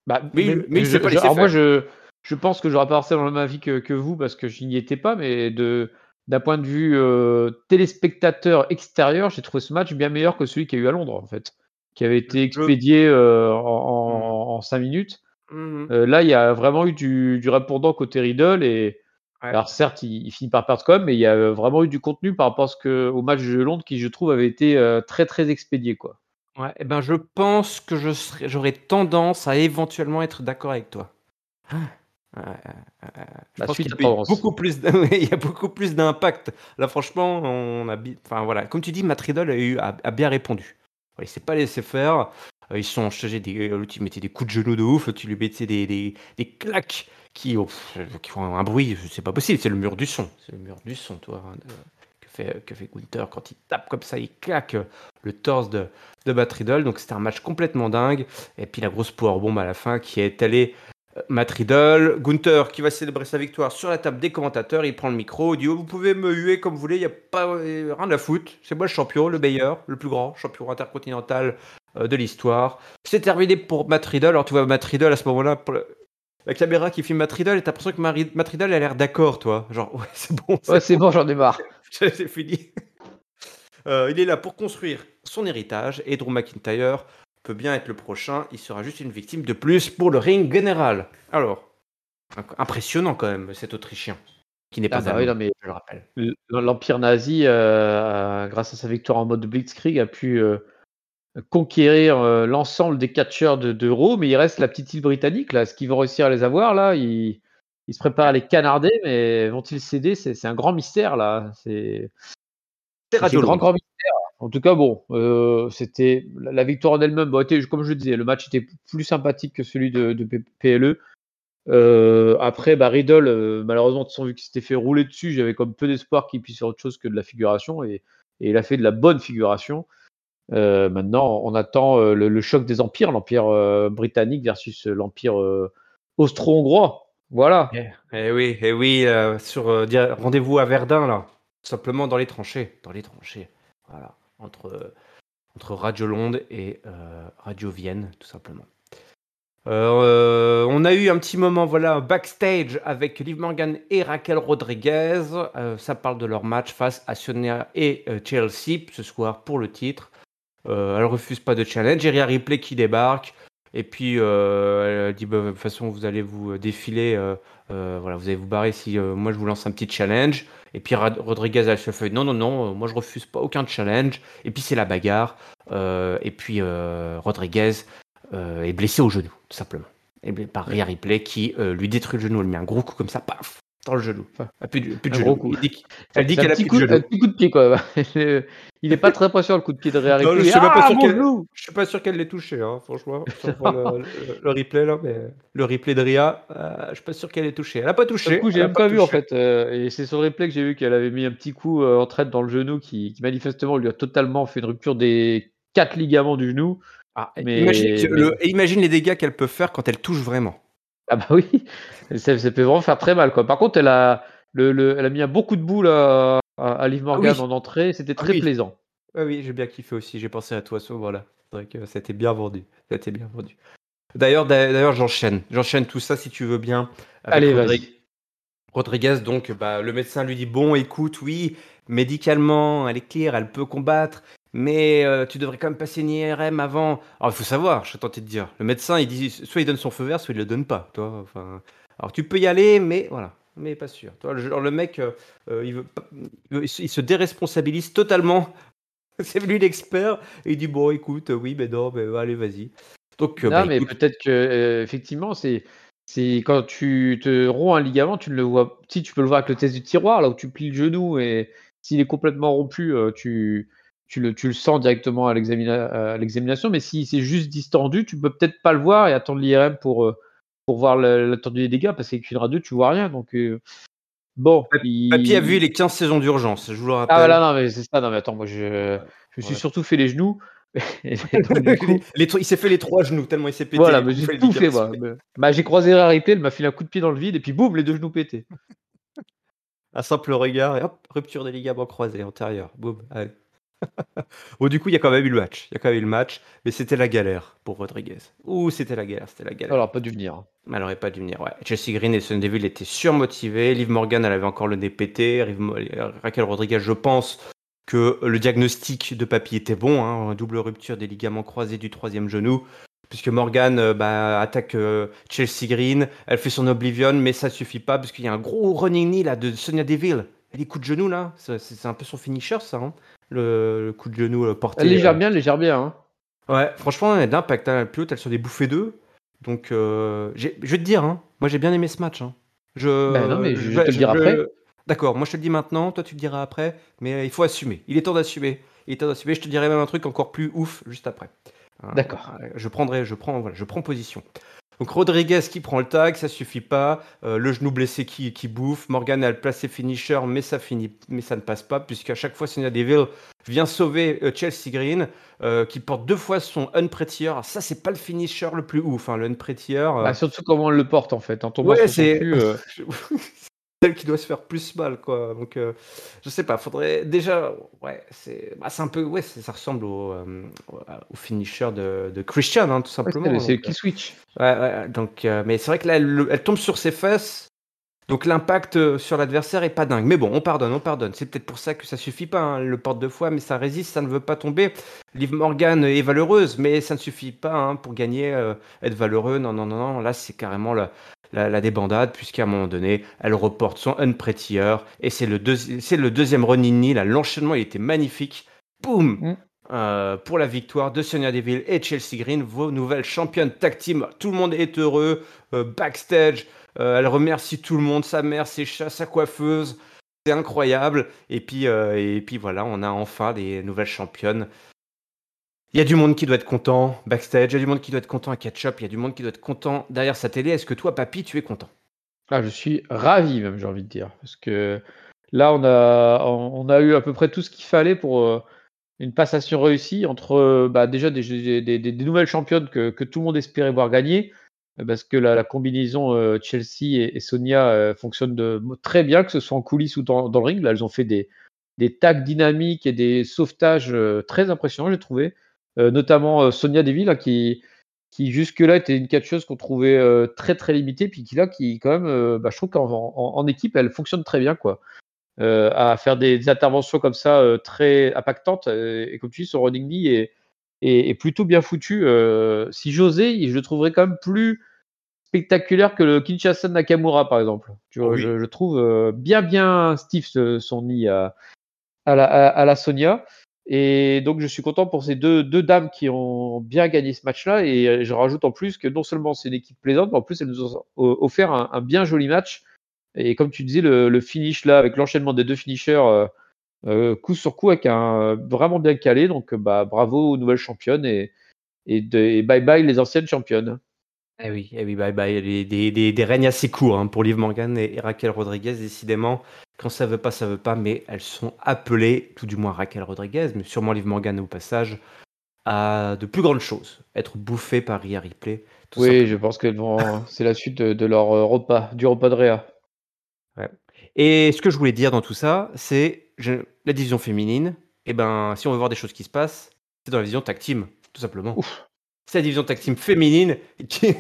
Bah, mais, mais, il s'est pas alors moi, je, je pense que j'aurais pas dans le même avis que, que vous parce que je n'y étais pas, mais de d'un point de vue euh, téléspectateur extérieur, j'ai trouvé ce match bien meilleur que celui qui a eu à Londres en fait, qui avait été expédié euh, en, en, 5 minutes. Mmh euh, là, il y a vraiment eu du, du répondant côté Riddle et alors certes, il, finit par perdre comme, mais il y a vraiment eu du contenu par rapport à ce que, au match de Londres qui, je trouve, avait été euh, très très expédié. Quoi. Ouais, et eh ben je pense que je j'aurais tendance à éventuellement être d'accord avec toi. Je pense qu'il y a beaucoup plus, il y a beaucoup plus d'impact. Là, franchement, on a, enfin voilà, comme tu dis, Matridol a, eu, a, bien répondu. Il s'est pas laissé faire. Euh, ils sont changés des, tu mettais des coups de genoux de ouf, tu lui mettais des, des, des claques qui, oh, qui font un bruit, c'est pas possible. C'est le mur du son, c'est le mur du son, toi. Hein, que fait, que fait Gunther quand il tape comme ça, il claque le torse de, de Matridol. Donc c'était un match complètement dingue. Et puis la grosse powerbomb à la fin qui est allée Matt Riddle, Gunther qui va célébrer sa victoire sur la table des commentateurs, il prend le micro, il dit oh, vous pouvez me huer comme vous voulez, il n'y a pas rien à foutre, c'est moi le champion, le meilleur, le plus grand champion intercontinental euh, de l'histoire. C'est terminé pour Matt Riddle, alors tu vois Matt Riddle à ce moment-là, la caméra qui filme Matt Riddle, t'as l'impression que Matt Riddle a l'air d'accord, toi, genre ouais c'est bon. Ouais c'est bon, j'en ai marre. c'est fini. Euh, il est là pour construire son héritage et Drew McIntyre peut bien être le prochain, il sera juste une victime de plus pour le ring général. Alors, impressionnant quand même cet Autrichien, qui n'est pas ah bah mais je le rappelle. L'Empire nazi, euh, grâce à sa victoire en mode Blitzkrieg, a pu euh, conquérir euh, l'ensemble des catcheurs de, de mais il reste la petite île britannique. Là. Est-ce qu'ils vont réussir à les avoir là ils, se préparent à les canarder, mais vont-ils céder? C'est, un grand mystère là. C'est, c'est un grand, grand mystère. En tout cas, bon, euh, c'était la victoire en elle-même. comme je le disais, le match était plus sympathique que celui de, PLE. Euh, après, bah, Riddle, euh, malheureusement, de vu qu'il s'était fait rouler dessus, j'avais comme peu d'espoir qu'il puisse faire autre chose que de la figuration. Et, il a fait de la bonne figuration. maintenant, on attend le, choc des empires, l'empire britannique versus l'empire austro-hongrois. Voilà. Eh, eh oui, eh oui, sur rendez-vous à Verdun là, simplement dans les tranchées, dans les tranchées. Voilà entre, Radio Londres et euh, Radio Vienne, tout simplement. Euh, on a eu un petit moment voilà backstage avec Liv Morgan et Raquel Rodriguez. Euh, ça parle de leur match face à Sonia et Chelsea ce soir pour le titre. elle refuse pas de challenge. Rhea Ripley qui débarque. Et puis elle dit bah, de toute façon vous allez vous défiler, voilà vous allez vous barrer si moi je vous lance un petit challenge. Et puis Rodriguez, elle se fait non, non, non, euh, moi je refuse pas aucun challenge. Et puis c'est la bagarre. Euh, et puis euh, Rodriguez est blessé au genou, tout simplement. Et par Rhea Ripley qui lui détruit le genou. Elle met un gros coup comme ça, paf, dans le genou. Enfin, plus de, plus de genou. elle dit qu'elle a plus de genou. Un petit coup de pied, quoi. Il n'est pas très impressionnant le coup de pied de Rhea Ripley. je, suis ah, suis pas sûr qu'elle l'ait touché, hein, franchement. le, le, replay, là, mais le replay de Rhea, euh, je suis pas sûr qu'elle ait touché. Elle a pas touché. Du coup, j'ai même pas, vu, en fait. Euh, et c'est sur le replay que j'ai vu qu'elle avait mis un petit coup euh, en traite dans le genou qui, qui, manifestement lui a totalement fait une rupture des quatre ligaments du genou. Ah, mais... imagine, imagine les dégâts qu'elle peut faire quand elle touche vraiment. Ah bah oui, ça, peut vraiment faire très mal. Quoi. Par contre, elle a, le, elle a mis un beaucoup de boules à, à, Liv ah Morgan en entrée. C'était très plaisant. Ah oui, j'ai bien kiffé aussi. J'ai pensé à toi, so, voilà. C'est vrai que ça bien vendu. Ça bien vendu. D'ailleurs, d'ailleurs, j'enchaîne. J'enchaîne tout ça si tu veux bien. Allez, vas-y. Rodriguez, donc, bah, le médecin lui dit Bon, écoute, oui, médicalement, elle est claire, elle peut combattre, mais euh, tu devrais quand même passer une IRM avant. Alors, il faut savoir, je suis tenté de dire. Le médecin, il dit soit il donne son feu vert, soit il le donne pas. Toi, enfin, alors, tu peux y aller, mais voilà, mais pas sûr. Toi, le, le mec, euh, euh, il, veut, il, se déresponsabilise totalement. C'est lui l'expert, et il dit Bon, écoute, oui, mais non, mais allez, vas-y. Donc, non, bah, mais peut-être que, effectivement, c'est. C'est quand tu te romps un ligament, tu ne le vois. Si tu peux le voir avec le test du tiroir, là où tu plies le genou et s'il est complètement rompu, tu, tu le, tu le sens directement à l'examination, mais si c'est juste distendu, tu peux peut-être pas le voir et attendre l'IRM pour, euh, pour voir l'attendu des dégâts, parce qu'avec une radio, tu vois rien. Donc, euh, bon. Papy a vu les 15 saisons d'urgence, je vous le rappelle. Ah, voilà, non, mais c'est ça. Non, mais attends, moi, je, je me suis surtout fait les genoux. il s'est fait les trois genoux tellement il s'est pété. Voilà, mais j'ai tout fait, moi. Bah, j'ai croisé Rarité, elle m'a filé un coup de pied dans le vide et puis boum, les deux genoux pétés. un simple regard et hop, rupture des ligaments croisés antérieurs. Boum, allez. Bon, du coup, il y a quand même eu le match. Il y a quand même eu le match, mais c'était la galère pour Rodriguez. Ouh, c'était la galère, c'était la galère. Alors, pas dû venir. Elle aurait pas dû venir, ouais. Chelsea Green et Sun Deville étaient surmotivés. Liv Morgan, elle avait encore le nez pété. Raquel Rodriguez, je pense que le diagnostic de Papy était bon. Hein. Double rupture des ligaments croisés du troisième genou. Puisque Morgan euh, bah, attaque euh, Chelsea Green, elle fait son Oblivion, mais ça suffit pas, parce qu'il y a un gros running knee là, de Sonia Deville. Les coups de genou là, c'est un peu son finisher ça. Hein le, coup de genou porté. Elle légère euh. bien, légère bien. Hein. Ouais, franchement, elle a d'impact. Hein. Plus haute, elle sur des bouffées d'eux. Donc, euh, je vais te dire, hein, moi j'ai bien aimé ce match. Hein. Je, Bah non, mais je, je je vais- te le je- après. D'accord, moi je te le dis maintenant, toi tu le diras après, mais il faut assumer. Il est temps d'assumer. Il est temps d'assumer. Je te dirai même un truc encore plus ouf juste après. Hein, D'accord. euh, Je prendrai, je prends, voilà, je prends position. Donc Rodriguez qui prend le tag, ça suffit pas. Euh, le genou blessé qui, qui bouffe. Morgan a le placé finisher, mais ça finit, mais ça ne passe pas puisqu'à chaque fois Sonia Deville vient sauver euh, Chelsea Green, euh, qui porte deux fois son unprettier. Ça c'est pas le finisher le plus ouf, hein, le unprettier. Bah, surtout comment on le porte en fait. En tombant Ouais, sur son c'est cul. celle qui doit se faire plus mal, quoi. Donc, euh, je sais pas, faudrait déjà, ouais, c'est, bah, c'est un peu, ouais, ça ressemble au, euh, au finisher de, de Christian, hein, tout ouais, simplement. c'est le- c'est key switch. euh, ouais, ouais, donc, euh, mais c'est vrai que là, elle, elle tombe sur ses fesses. Donc l'impact euh, sur l'adversaire est pas dingue. Mais bon, on pardonne, on pardonne. C'est peut-être pour ça que ça suffit pas. hein. Elle le porte deux fois, mais ça résiste, ça ne veut pas tomber. Liv Morgan est valeureuse, mais ça ne suffit pas hein, pour gagner, euh, être valeureux. Non, non, non, non. Là, c'est carrément la, la, la débandade, puisqu'à un moment donné, elle reporte son unprettier. Et c'est le, deuxi- le deuxième. Là, l'enchaînement, il était magnifique. Boum Mm. Euh, pour la victoire de Sonia Deville et Chelsea Green, vos nouvelles championnes tag team. Tout le monde est heureux. Euh, backstage, euh, elle remercie tout le monde, sa mère, ses chats, sa coiffeuse. C'est incroyable. Et puis, euh, et puis voilà, on a enfin des nouvelles championnes. Il y a du monde qui doit être content backstage, il y a du monde qui doit être content à catch-up, il y a du monde qui doit être content derrière sa télé. Est-ce que toi, papy, tu es content? Ah, je suis ravi même, j'ai envie de dire. Parce que là, on a, on a eu à peu près tout ce qu'il fallait pour euh, une passation réussie entre bah, déjà des, des- nouvelles championnes que tout le monde espérait voir gagner. Euh, Parce que la, combinaison euh, Chelsea et, et Sonia euh, fonctionne très bien, que ce soit en coulisses ou dans, le ring. Là, elles ont fait des, des tags dynamiques et des sauvetages euh, très impressionnants, j'ai trouvé. Notamment Sonia Deville, là, qui, jusque-là était une catcheuse qu'on trouvait très très limitée, puis qui là, qui quand même, bah, je trouve qu'en en, en équipe, elle fonctionne très bien, quoi. À faire des, interventions comme ça très impactantes, et comme tu dis, son running knee est, est, est plutôt bien foutu. Euh, si j'osais, je le trouverais quand même plus spectaculaire que le Kinshasa Nakamura, par exemple. Tu vois, Oui. je, je trouve euh, bien bien stiff ce- son nid à, à la, à, à la Sonia. Et donc, je suis content pour ces deux, deux dames qui ont bien gagné ce match-là. Et euh, je rajoute en plus que non seulement c'est une équipe plaisante, mais en plus, elles nous ont offert un, un bien joli match. Et comme tu disais, le, le finish là, avec l'enchaînement des deux finishers, euh, euh, coup sur coup, avec un vraiment bien calé. Donc, euh, bah, bravo aux nouvelles championnes et, et, de- et bye bye les anciennes championnes. Eh oui, eh oui, bye bye. Des, des, des, des règnes assez courts hein, pour Liv Morgan et, Raquel Rodriguez, décidément. Quand ça veut pas, ça veut pas, mais elles sont appelées, tout du moins Raquel Rodriguez, mais sûrement Liv Morgan au passage, à de plus grandes choses. Être bouffées par Rhea Ripley. tout Oui, je pense que c'est la suite de, de leur euh, repas, du repas de Réa. Et ce que je voulais dire dans tout ça, c'est je- la division féminine. Et ben, si on veut voir des choses qui se passent, c'est dans la division tag team, tout simplement. C'est la division tag team féminine qui,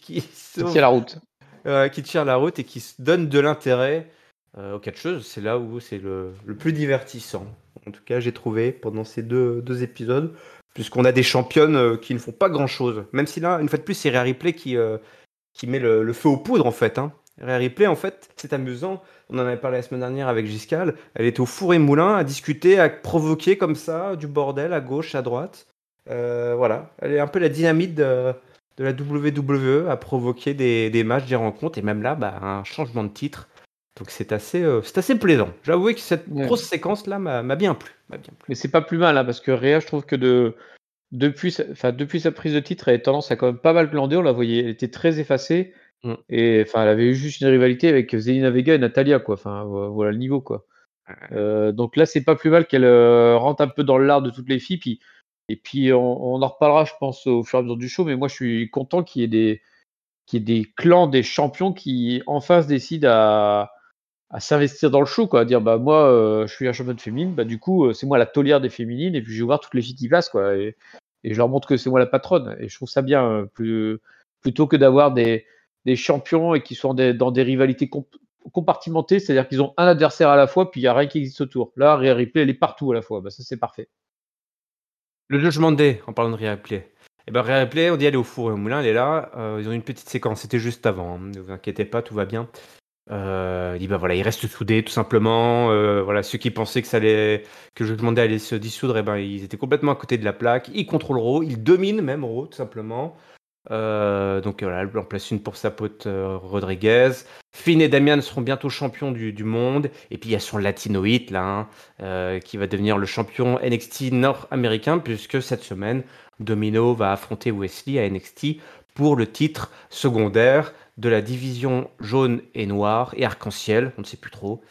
qui, sauve- la route. euh, qui tire la route et qui se donne de l'intérêt euh, aux catcheuses. C'est là où c'est le, le plus divertissant. En tout cas, j'ai trouvé pendant ces deux, deux épisodes, puisqu'on a des championnes euh, qui ne font pas grand-chose. Même si là, une fois de plus, c'est Rhea Ripley qui, euh, qui met le, le feu aux poudres, en fait. Hein. Rhea Ripley, en fait, c'est amusant. On en avait parlé la semaine dernière avec Giscal. Elle était au four et moulin à discuter, à provoquer comme ça du bordel à gauche, à droite. Euh, voilà, elle est un peu la dynamite de, de la WWE à provoquer des, des matchs, des rencontres, et même là, bah, un changement de titre. Donc c'est assez, euh, c'est assez plaisant. J'avoue que cette Ouais. grosse séquence-là m'a m'a bien plu. m'a bien plu. Mais c'est pas plus mal, hein, parce que Réa, je trouve que de, depuis, depuis sa prise de titre, elle a tendance à quand même pas mal glander. On la voyait, elle était très effacée. Mm. Et enfin, elle avait eu juste une rivalité avec Zelina Vega et Natalia, quoi. Enfin, vo- voilà le niveau, quoi. Euh, donc là, c'est pas plus mal qu'elle euh, rentre un peu dans l'art de toutes les filles. Puis, et puis, on, on en reparlera, je pense, au fur et à mesure du show. Mais moi, je suis content qu'il y ait des, qu'il y ait des clans, des champions qui, enfin, se décident à, à s'investir dans le show, quoi. À dire, bah, moi, euh, je suis la championne féminine, bah, du coup, c'est moi la taulière des féminines. Et puis, je vais voir toutes les filles qui passent, quoi. Et, et je leur montre que c'est moi la patronne. Et je trouve ça bien, plus, plutôt que d'avoir des, des champions et qui sont dans des rivalités comp- compartimentées, c'est-à-dire qu'ils ont un adversaire à la fois, puis il n'y a rien qui existe autour. Là, Rhea Ripley, elle est partout à la fois. Bah, ça, c'est parfait. Le Judgment Day, en parlant de Rhea Ripley. Et ben Rhea on dit elle est au four et au moulin, elle est là. Euh, ils ont une petite séquence, c'était juste avant. hein. Ne vous inquiétez pas, tout va bien. Euh, il dit bah voilà, ils restent soudés tout simplement. Euh, voilà, ceux qui pensaient que ça allait, que Judgment Day allait se dissoudre, et ben ils étaient complètement à côté de la plaque. Ils contrôlent Raw, ils dominent même Raw tout simplement. Euh, donc voilà, elle en place une pour sa pote euh, Rodriguez. Finn et Damian seront bientôt champions du, monde. Et puis il y a son latinoïde là, hein, euh, qui va devenir le champion NXT nord-américain, puisque cette semaine, Domino va affronter Wesley à NXT pour le titre secondaire de la division jaune et noire et arc-en-ciel, on ne sait plus trop.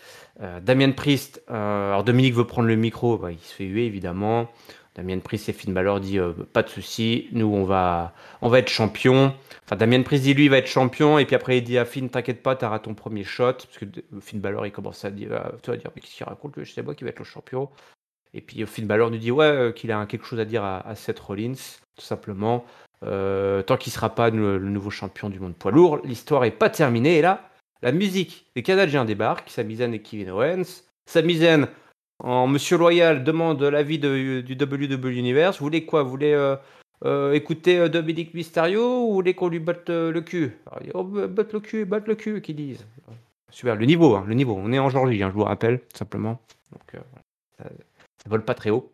Damien Priest, alors Dominique veut prendre le micro, bah, il se fait huer évidemment. Damien Priest et Finn Balor dit euh, pas de souci, nous on va, on va être champion. Enfin Damien Priest dit lui il va être champion et puis après il dit à Finn t'inquiète pas t'auras ton premier shot parce que Finn Balor il commence à dire, vas dire mais qu'est-ce qu'il raconte je sais moi qui va être le champion? Et puis Finn Balor nous dit ouais qu'il a quelque chose à dire à, Seth Rollins tout simplement. Euh, tant qu'il sera pas le, nouveau champion du monde poids lourd, l'histoire est pas terminée. Et là, la musique des Canadiens débarque, Samizen et Kevin Owens. Samizen, en Monsieur Loyal, demande l'avis du WWE Universe. Vous voulez quoi? Vous voulez euh, euh, écouter euh, Dominique Mysterio ou vous voulez qu'on lui batte le cul? Il dit, oh, batte le cul, batte le cul, qu'ils disent. Super, le niveau, hein, le niveau. On est en Georgie, hein, je vous rappelle, simplement. Donc, ça, ça vole pas très haut.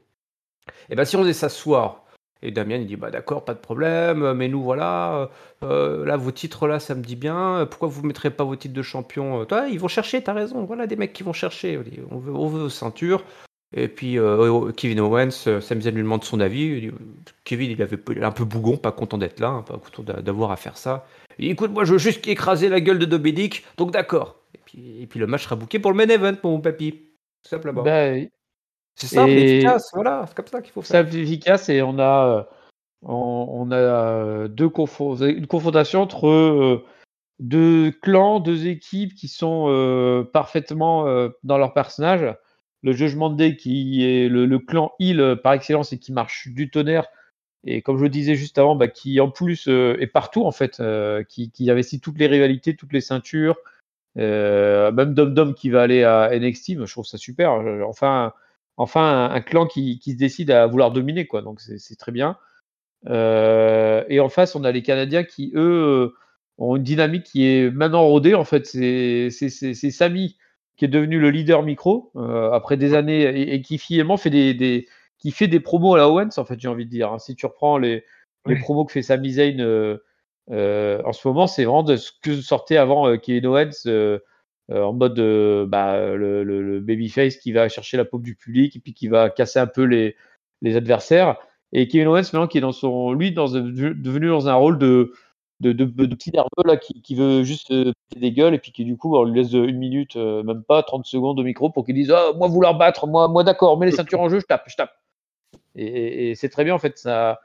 Et ben si on faisait s'asseoir et Damien il dit bah d'accord, pas de problème, mais nous voilà, euh, là vos titres là ça me dit bien, pourquoi vous mettrez pas vos titres de champion Toi, ils vont chercher, t'as raison, voilà des mecs qui vont chercher, on veut, on veut ceinture. Et puis euh, Kevin Owens, euh, Sami lui demande son avis. Kevin il avait un peu bougon, pas content d'être là, hein, pas content d'avoir à faire ça. Il écoute moi je veux juste écraser la gueule de Dominique, donc d'accord. Et puis, le match sera booké pour le main event mon papy, simplement. Ben, c'est simple, et efficace, voilà, c'est comme ça qu'il faut faire. Simple, efficace, et on a, on, on a deux confo une confrontation entre euh, deux clans, deux équipes qui sont euh, parfaitement euh, dans leur personnage. Le Judgment Day qui est le, le clan Hill par excellence et qui marche du tonnerre. Et comme je le disais juste avant, bah, qui en plus est partout en fait, qui, qui investit toutes les rivalités, toutes les ceintures. même Dom Dom qui va aller à NXT, je trouve ça super. Enfin, enfin un, un clan qui, qui, se décide à vouloir dominer, quoi. Donc c'est très bien. Euh, et en face, on a les Canadiens qui, eux, ont une dynamique qui est maintenant rodée. En fait, c'est Samy qui est devenu le leader micro euh, après des années et, et, qui finalement fait des, des, qui fait des promos à la Owens. En fait, j'ai envie de dire. Hein. Si tu reprends les, les promos que fait Sami Zayn euh, euh, en ce moment, c'est vraiment de ce que sortait avant euh, Kevin Owens euh, en mode bah, le, le, le, babyface qui va chercher la paume du public et puis qui va casser un peu les, les adversaires. Et Kevin Owens, maintenant, qui est dans son, lui, dans, devenu dans un rôle de, de, de, de petit nerveux là, qui, qui veut juste euh, des gueules et puis qui, du coup, on lui laisse une minute, euh, même pas 30 secondes au micro pour qu'il dise ah, Moi, vouloir battre, moi, moi d'accord, mets les ceintures en jeu, je tape, je tape. Et, et, et c'est très bien, en fait, ça,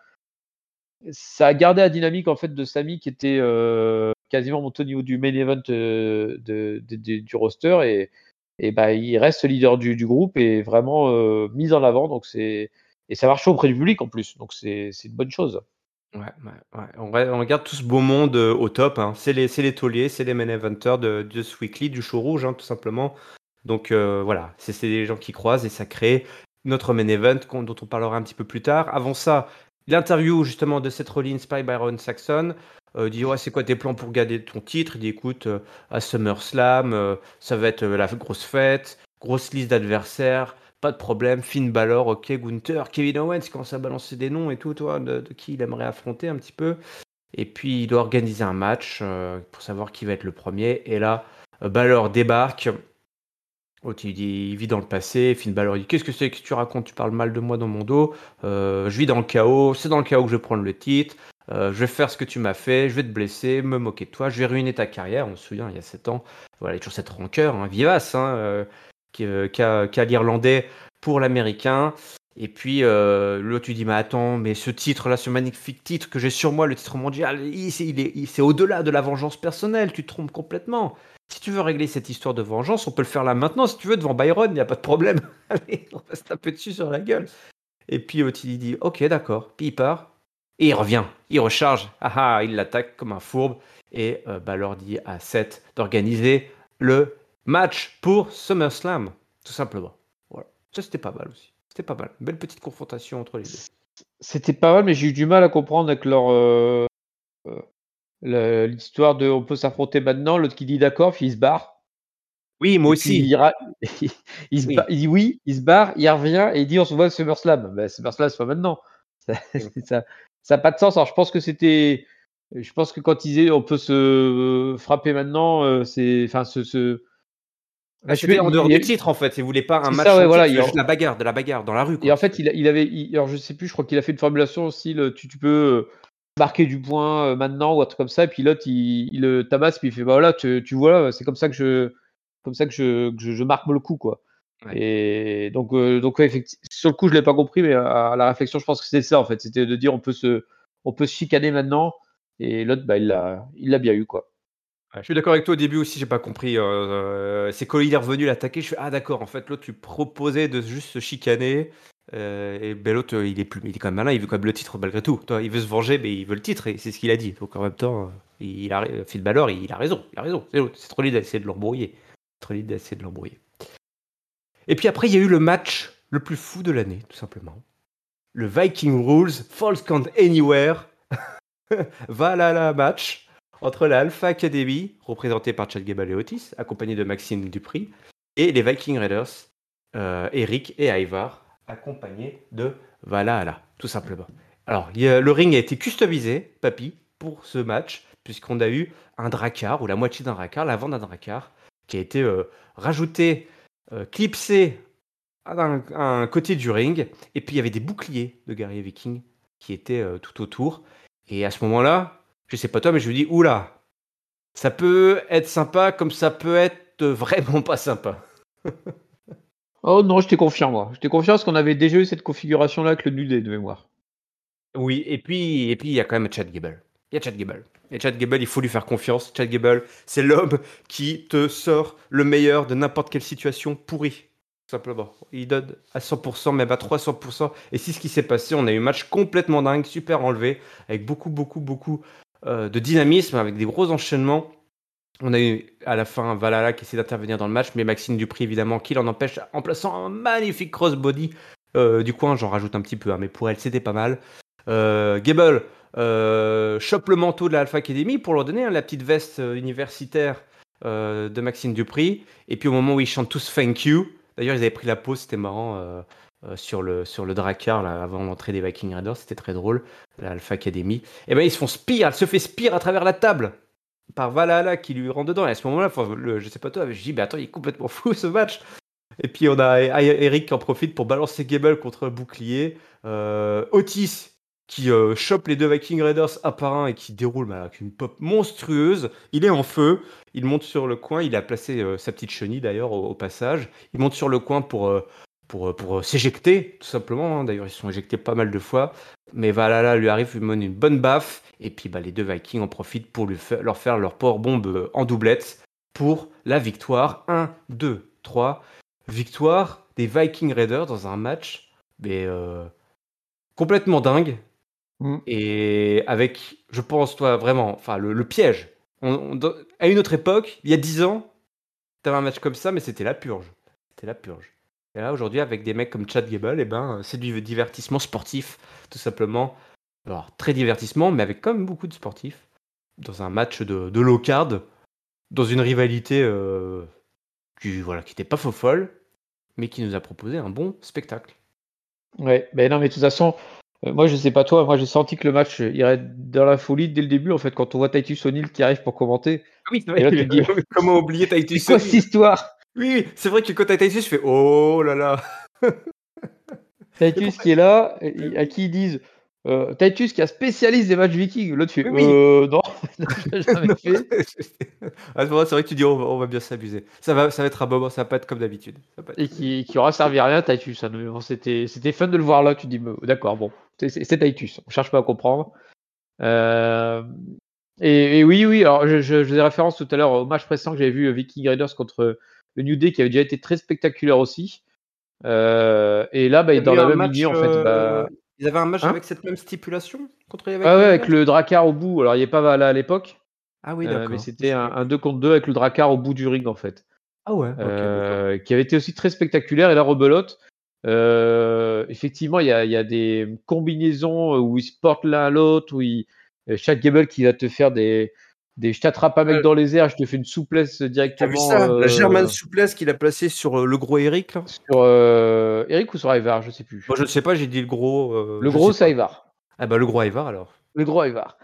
ça a gardé la dynamique, en fait, de Samy qui était euh, quasiment au niveau du main event euh, du roster et, et bah, il reste leader du, groupe et vraiment euh, mis en avant. Donc, c'est et ça marche auprès du public en plus, donc c'est une bonne chose. Ouais. On, regarde tout ce beau monde au top. Hein. C'est les, les tauliers, c'est les main eventers de, de ce weekly, du show rouge, hein, tout simplement. Donc voilà, c'est des gens qui croisent et ça crée notre main event dont on parlera un petit peu plus tard. Avant ça, l'interview justement de Seth Rollins by Byron Saxon. Euh, dit ouais c'est quoi tes plans pour garder ton titre? Il dit écoute euh, à SummerSlam euh, ça va être la grosse fête, grosse liste d'adversaires pas de problème. Finn Balor, ok, Gunther, Kevin Owens, commence à balancer des noms et tout, toi, de, qui il aimerait affronter un petit peu. Et puis il doit organiser un match pour savoir qui va être le premier. Et là, Balor débarque. Oh, il, il vit dans le passé. Finn Balor dit Qu'est-ce que c'est que tu racontes? Tu parles mal de moi dans mon dos. Euh, je vis dans le chaos. C'est dans le chaos que je vais prendre le titre. Euh, je vais faire ce que tu m'as fait, je vais te blesser, me moquer de toi, je vais ruiner ta carrière. On se souvient, il y a 7 ans, voilà, il y a toujours cette rancœur, hein, vivace, hein, euh, qu'a qu l'irlandais pour l'américain. Et puis euh, l'autre, tu dis, mais attends, mais ce titre-là, ce magnifique titre que j'ai sur moi, le titre mondial, c'est au-delà de la vengeance personnelle, tu te trompes complètement. Si tu veux régler cette histoire de vengeance, on peut le faire là maintenant, si tu veux, devant Byron, il n'y a pas de problème. Allez, on va se taper dessus sur la gueule. Et puis il dit, ok, d'accord. Puis il part, et il revient, il recharge. Ah ah, il l'attaque comme un fourbe. Et euh, leur dit à Seth d'organiser le match pour SummerSlam, tout simplement. Voilà. Ça, c'était pas mal aussi. C'était pas mal. Belle petite confrontation entre les deux. C'était pas mal, mais j'ai eu du mal à comprendre avec leur. Euh, euh, L'histoire de on peut s'affronter maintenant, l'autre qui dit d'accord, puis il se barre. Oui, moi aussi. Il, ira... il, se oui. il, dit oui, il se barre, il revient et il dit on se voit à SummerSlam. Ben, SummerSlam, c'est pas maintenant. Ça n'a ça, pas de sens. Alors, je pense que c'était je pense que quand ils disaient on peut se frapper maintenant, euh, c'est, enfin, ce, ce... Ah, c'était en dehors du titre en fait. Il voulait pas un match. Ça, ouais, voilà, il juste la bagarre, de la bagarre dans la rue. Quoi. Et en fait, il, il avait, alors je sais plus, je crois qu'il a fait une formulation aussi. Le, tu, tu, peux marquer du point maintenant ou un truc comme ça. Et puis l'autre, il, il le tabasse, puis il fait bah voilà, tu, tu vois, c'est comme ça que je, comme ça que je, que je, je marque le coup quoi. Et donc, euh, donc sur le coup, je l'ai pas compris, mais à, la réflexion, je pense que c'était ça en fait. C'était de dire on peut se, on peut se chicaner maintenant. Et l'autre, bah, il l'a, il l'a bien eu quoi. je suis d'accord avec toi au début aussi, j'ai pas compris. Euh, euh, c'est quand il est revenu l'attaquer, je fais ah d'accord. En fait, l'autre, tu proposais de juste se chicaner. Et ben, l'autre, il est plus, il est quand même malin. Il veut quand même le titre malgré tout. Il veut se venger, mais il veut le titre et c'est ce qu'il a dit. Donc en même temps, Phil Balor, il a raison. Il a raison. C'est trop l'idée d'essayer de l'embrouiller. Trop l'idée d'essayer de l'embrouiller. Et puis après, il y a eu le match le plus fou de l'année, tout simplement. Le Viking Rules False Count Anywhere. voilà match entre la Alpha Academy, représentée par Chad Gable et Otis, accompagné de Maxime Dupri, et les Viking Raiders, euh, Eric et Ivar, accompagnés de Valhalla, tout simplement. Alors, le ring a été customisé, papy, pour ce match, puisqu'on a eu un dracar, ou la moitié d'un dracar, l'avant d'un dracar, qui a été euh, rajouté euh, clipsé à un, côté du ring. Et puis il y avait des boucliers de guerriers vikings qui étaient euh, tout autour. Et à ce moment-là, je sais pas toi, mais je me dis, oula, ça peut être sympa comme ça peut être vraiment pas sympa. Oh non, je t'ai confiant, moi. Je t'ai confiant parce qu'on avait déjà eu cette configuration-là avec le nudé de mémoire. Oui, et puis et puis il y a quand même Chad Gable. Il y a Chad Gable. Et Chad Gable, il faut lui faire confiance. Chad Gable, c'est l'homme qui te sort le meilleur de n'importe quelle situation pourrie. simplement. Il donne à 100%, même à 300%. Et c'est ce qui s'est passé. On a eu un match complètement dingue, super enlevé, avec beaucoup, beaucoup, beaucoup euh, de dynamisme, avec des gros enchaînements. On a eu à la fin Valhalla qui essaie d'intervenir dans le match, mais Maxime Dupri, évidemment, qui l'en empêche en plaçant un magnifique crossbody euh, du coin. J'en rajoute un petit peu, hein, mais pour elle, c'était pas mal. Euh, Gable, euh, chope le manteau de l'Alpha Academy pour leur donner hein, la petite veste universitaire de Maxime Dupri. Et puis au moment où ils chantent tous Thank You, d'ailleurs ils avaient pris la pause, c'était marrant, sur, le, sur Drakkar avant l'entrée des Viking Raiders, c'était très drôle, l'Alpha Academy. Et ben ils se font spire, elle se fait spire à travers la table par Valhalla qui lui rentre dedans. Et à ce moment-là, je sais pas toi, je dis, mais attends, il est complètement fou ce match. Et puis on a Eric qui en profite pour balancer Gable contre un bouclier. Otis qui euh, chope les deux Viking Raiders un par un et qui déroule avec une pop monstrueuse. Il est en feu, il monte sur le coin, il a placé euh, sa petite chenille d'ailleurs au, passage. Il monte sur le coin pour, euh, pour, pour s'éjecter, tout simplement. Hein. D'ailleurs, ils se sont éjectés pas mal de fois. Mais Valhalla lui arrive, lui donne une bonne baffe. Et puis bah, les deux Vikings en profitent pour lui leur faire leur power bombe en doublette pour la victoire. 1, 2, 3. Victoire des Viking Raiders dans un match mais, complètement dingue Mmh. Et avec, je pense, toi, vraiment, enfin, le, piège. à une autre époque, il y a 10 ans, tu avais un match comme ça, mais c'était la purge. C'était la purge. Et là, aujourd'hui, avec des mecs comme Chad Gable, eh ben, c'est du divertissement sportif, tout simplement. Alors, très divertissement, mais avec quand même beaucoup de sportifs. Dans un match de, de low card, dans une rivalité euh, qui voilà, qui n'était pas faux folle, mais qui nous a proposé un bon spectacle. Ouais, mais non, mais de toute façon, euh, moi, je sais pas toi, moi j'ai senti que le match irait dans la folie dès le début. En fait, quand on voit Titus O'Neill qui arrive pour commenter. Ah oui, vrai, là, dis, comment oublier Titus C'est quoi cette histoire? Oui, c'est vrai que quand t'as Titus, je fais oh là là. Titus qui est là, à qui ils disent euh, Titus qui a spécialiste des matchs vikings. L'autre fait euh, non, jamais fait. C'est vrai que tu dis on va, bien s'amuser. Ça va, ça va être un moment, ça va pas être comme d'habitude. Et qui, qui aura servi à rien, Titus. Hein. C'était, c'était fun de le voir là. Tu dis d'accord, bon, c'est Titus. On cherche pas à comprendre. Euh, et, oui, oui. Alors, je, je, faisais référence tout à l'heure au match précédent que j'avais vu Viking Raiders contre le New Day qui avait déjà été très spectaculaire aussi. et là, bah, dans la même ligne, en fait. Bah, ils avaient un match hein avec cette même stipulation contre les Ah ouais, avec le Drakkar au bout. Alors, il n'y a pas Valhalla à l'époque. Ah oui, d'accord. mais c'était un, 2 contre 2 avec le Drakkar au bout du ring, en fait. Ah ouais. qui avait été aussi très spectaculaire. Et la rebelote, euh, effectivement, il y a, des combinaisons où ils se portent l'un à l'autre, où il, chaque Gable qui va te faire des, des je t'attrape un mec dans les airs, je te fais une souplesse directement. Vu ça, la German souplesse qu'il a placée sur le gros Eric là? Sur Eric ou sur Ivar, je sais plus. Moi je ne sais pas, j'ai dit le gros. le gros c'est Ivar. Ah bah le gros Ivar alors. Le gros Ivar.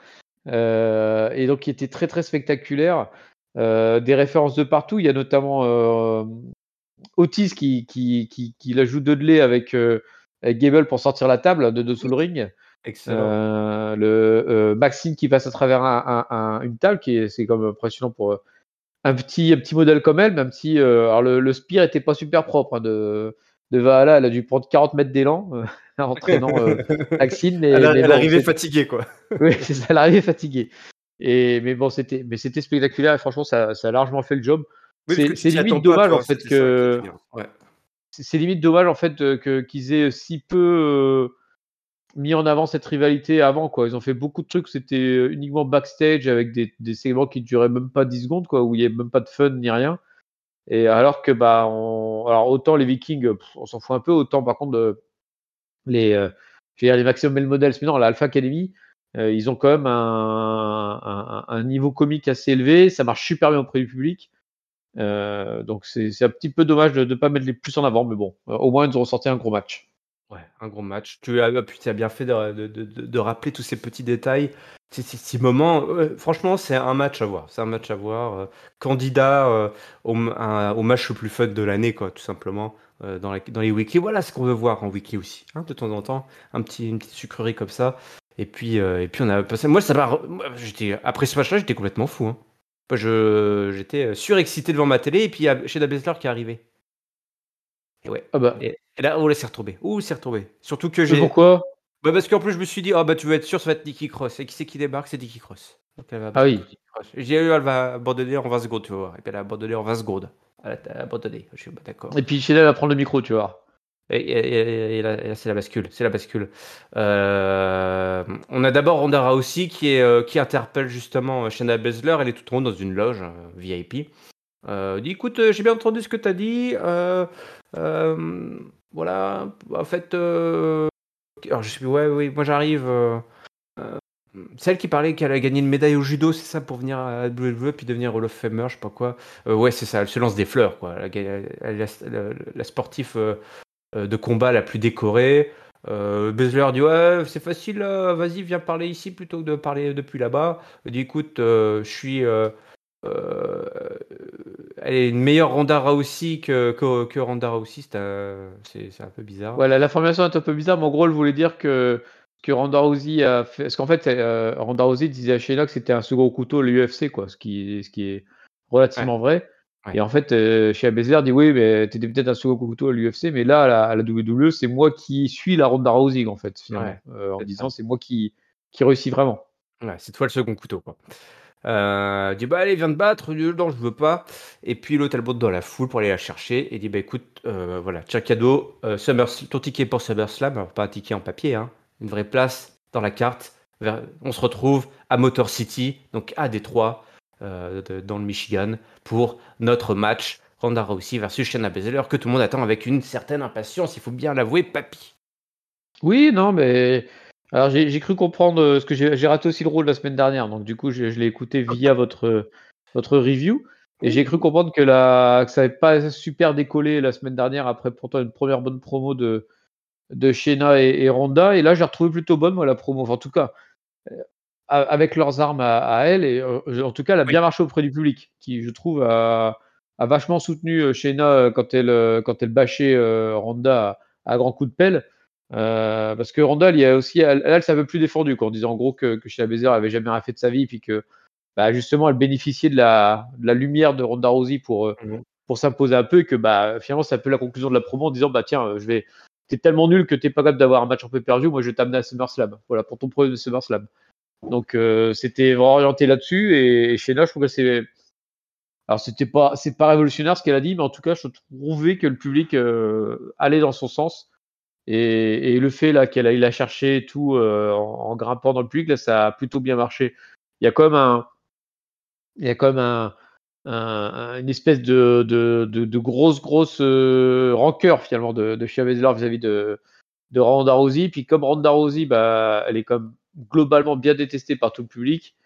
et donc qui était très très spectaculaire. des références de partout. Il y a notamment Otis qui, qui, qui, qui la joue Dudley avec, avec Gable pour sortir la table de dessous le ring. Excellent. le Maxine qui passe à travers un, une table, qui est, c'est comme impressionnant pour un petit, un petit modèle comme elle, même si alors le, le Spear était pas super propre hein, de, de Valhalla, elle a dû prendre 40 mètres d'élan euh, en entraînant euh, Maxine. Mais, elle, arrivait fatiguée, quoi. oui, c'est ça, elle arrivait fatiguée. Et, mais bon, c'était, mais c'était spectaculaire et franchement, ça, ça, a largement fait le job. c'est, limite dommage, en fait, que. C'est limite dommage, en fait, que, qu'ils aient si peu euh, mis en avant cette rivalité avant, quoi. Ils ont fait beaucoup de trucs, c'était uniquement backstage avec des, segments qui duraient même pas 10 secondes, quoi, où il n'y avait même pas de fun ni rien. Et alors que, bah, on... alors autant les Vikings, on s'en fout un peu, autant par contre, les, euh, les Maximum Male Models, mais non, l'Alpha Academy, euh, ils ont quand même un, un, niveau comique assez élevé, ça marche super bien auprès du public. Euh, donc c'est un petit peu dommage de ne pas mettre les plus en avant, mais bon, au moins ils ont ressorti un gros match. Ouais, un gros match. Tu as, tu as bien fait de, de, de, rappeler tous ces petits détails. Ces, ces, moments, franchement, c'est un match à voir. C'est un match à voir. Euh, candidat euh, au, au, match le plus fun de l'année, quoi, tout simplement, euh, dans, les weekly. Voilà ce qu'on veut voir en weekly aussi. Hein, de temps en temps, un petit, une petite sucrerie comme ça. Et puis, et puis on a. Moi, ça m'a. Après ce match-là, j'étais complètement fou. Hein. J'étais surexcité devant ma télé. Et puis, il y a qui est arrivé. Et ouais. Ah bah. Et, là, oh là, c'est retombé. Ouh, c'est retombé. Surtout que j'ai. Pourquoi? Bah Parce qu'en plus, je me suis dit, oh, bah, tu veux être sûr, ça va être Nikki Cross. Et qui c'est qui débarque? C'est Nikki Cross. Donc, elle va ah oui. J'ai eu, elle va abandonner en 20 secondes, tu vois. Et puis elle a abandonné en 20 secondes. Elle a abandonné. Je suis bah, d'accord. Et puis chez elle va prendre le micro, tu vois. Et, et, et, là, c'est la bascule. C'est la bascule. Euh, on a d'abord Ronda Rousey qui, est, euh, qui interpelle justement Shayna Baszler. Elle est toute ronde dans une loge euh, VIP. Euh, dit écoute, euh, j'ai bien entendu ce que tu as dit. Euh, euh, voilà, en fait, euh, alors je suis, ouais, oui, moi j'arrive. celle qui parlait qu'elle a gagné une médaille au judo, c'est ça pour venir à WWE puis devenir Hall of Famer, je sais pas quoi. ouais, c'est ça, elle se lance des fleurs, quoi. Elle, elle, la, sportive de combat la plus décorée. Euh, Bezler dit ouais c'est facile, vas-y viens parler ici plutôt que de parler depuis là-bas. Il dit écoute, je suis euh, elle est une meilleure Ronda Rousey que, que, que Ronda Rousey, c'est un, peu bizarre. Voilà, la formation est un peu bizarre, mais en gros, elle voulait dire que, que Ronda Rousey a fait. Parce qu'en fait, euh, Ronda Rousey disait à Sheila que c'était un second couteau à l'UFC, quoi, ce qui, ce qui est relativement vrai. Et en fait, euh, chez Abesler dit oui, mais tu étais peut-être un second couteau à l'UFC, mais là, à la, WWE, c'est moi qui suis la Ronda Rousey, en fait, finalement, euh, en disant c'est moi qui, qui réussit vraiment. Ouais, c'est toi le second couteau, quoi. Euh, dit bah allez viens te battre. Non je veux pas. Et puis l'autre elle monte dans la foule pour aller la chercher. Et dit bah écoute euh, voilà tiens cadeau euh, ton ticket pour SummerSlam pas un ticket en papier hein, une vraie place dans la carte. On se retrouve à Motor City donc à Détroit euh, dans le Michigan pour notre match Ronda Rousey versus Shayna Baszler que tout le monde attend avec une certaine impatience il faut bien l'avouer papy. Oui non mais alors j'ai cru comprendre euh, ce que j'ai raté aussi le rôle la semaine dernière, donc du coup je, l'ai écouté via votre, votre review. Et j'ai cru comprendre que, la, que ça n'avait pas super décollé la semaine dernière après pourtant une première bonne promo de, de Shena et, et Ronda. Et là j'ai retrouvé plutôt bonne moi la promo. Enfin, en tout cas, euh, avec leurs armes à, à elle. Et euh, en tout cas, elle a bien marché auprès du public, qui je trouve a, a vachement soutenu Shena quand elle, quand elle bâchait Ronda à, à grands coups de pelle. Euh, parce que Randall, il y a aussi, elle, elle s'est un peu plus défendue, en disant en gros que, que Sheila Baszler avait jamais rien fait de sa vie, puis que bah, justement, elle bénéficiait de la, de la lumière de Ronda Rousey pour, euh, pour s'imposer un peu, et que bah, finalement, c'est un peu la conclusion de la promo en disant bah tiens, euh, je vais, t'es tellement nul que t'es pas capable d'avoir un match en pay-per-view, moi je vais t'amener à SummerSlam, voilà, pour ton premier SummerSlam. Donc euh, c'était vraiment orienté là-dessus, et, et Shayna, je trouve que c'est alors c'était pas c'est pas révolutionnaire ce qu'elle a dit, mais en tout cas je trouvais que le public allait dans son sens et, et, le fait là qu'elle aille la chercher tout euh, en, en, grimpant dans le public, là, ça a plutôt bien marché. Il y a comme un, il y a comme un, un, une espèce de, de, de, de grosse grosse euh, rancœur finalement de, de Shia vis-à-vis de, de Ronda Rousey. Puis comme Ronda Rousey, bah, elle est comme globalement bien détestée par tout le public.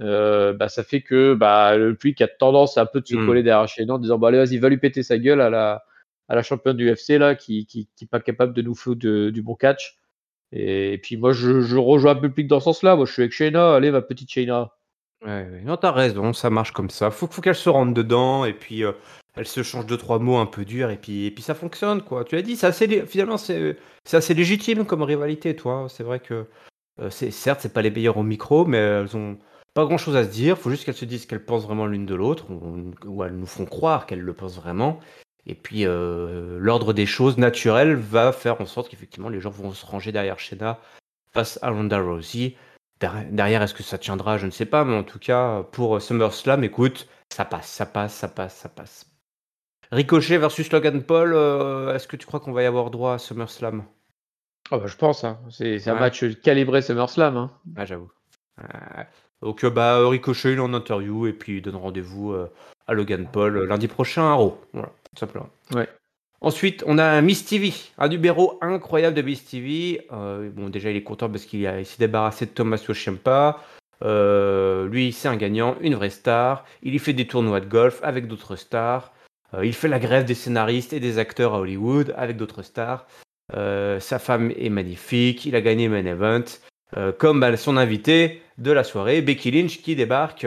Euh, bah, ça fait que bah, le public a tendance à un peu de se mmh. coller derrière Shayna en disant bah, allez vas-y va lui péter sa gueule à la à la championne du UFC là, qui, qui, qui pas capable de nous faire du bon catch. Et, puis moi, je, rejoins un plus dans ce sens-là. Moi, je suis avec Shayna. Allez, ma petite Shayna. Non, t'as raison, ça marche comme ça. Faut, faut qu'elle se rentre dedans et puis euh, elle se change deux trois mots un peu durs et puis et puis ça fonctionne quoi. Tu l'as dit, c'est assez finalement c'est c'est assez légitime comme rivalité, toi. C'est vrai que euh, c'est certes c'est pas les meilleurs au micro, mais elles ont pas grand chose à se dire. Faut juste qu'elles se disent qu'elles pensent vraiment l'une de l'autre ou, elles nous font croire qu'elles le pensent vraiment. Et puis euh, l'ordre des choses naturelles va faire en sorte qu'effectivement les gens vont se ranger derrière Shayna face à Ronda Rousey. Derrière, est-ce que ça tiendra? Je ne sais pas, mais en tout cas, pour SummerSlam, écoute, ça passe, ça passe, ça passe, ça passe. Ricochet versus Logan Paul, euh, est-ce que tu crois qu'on va y avoir droit à SummerSlam? Oh bah, Je pense, hein. c'est un match calibré SummerSlam. Hein. Ah, j'avoue. donc, bah, Ricochet, il est en interview et puis il donne rendez-vous euh, à Logan Paul euh, lundi prochain à Raw. Voilà, tout simplement. Ouais. Ensuite, on a Miss TV, un numéro incroyable de Miss TV. Euh, bon, déjà, il est content parce qu'il s'est débarrassé de Thomas Yoshimpa. Euh, lui, c'est un gagnant, une vraie star. Il y fait des tournois de golf avec d'autres stars. Euh, il fait la grève des scénaristes et des acteurs à Hollywood avec d'autres stars. sa femme est magnifique. Il a gagné Main Event. comme son invité de la soirée, Becky Lynch, qui débarque.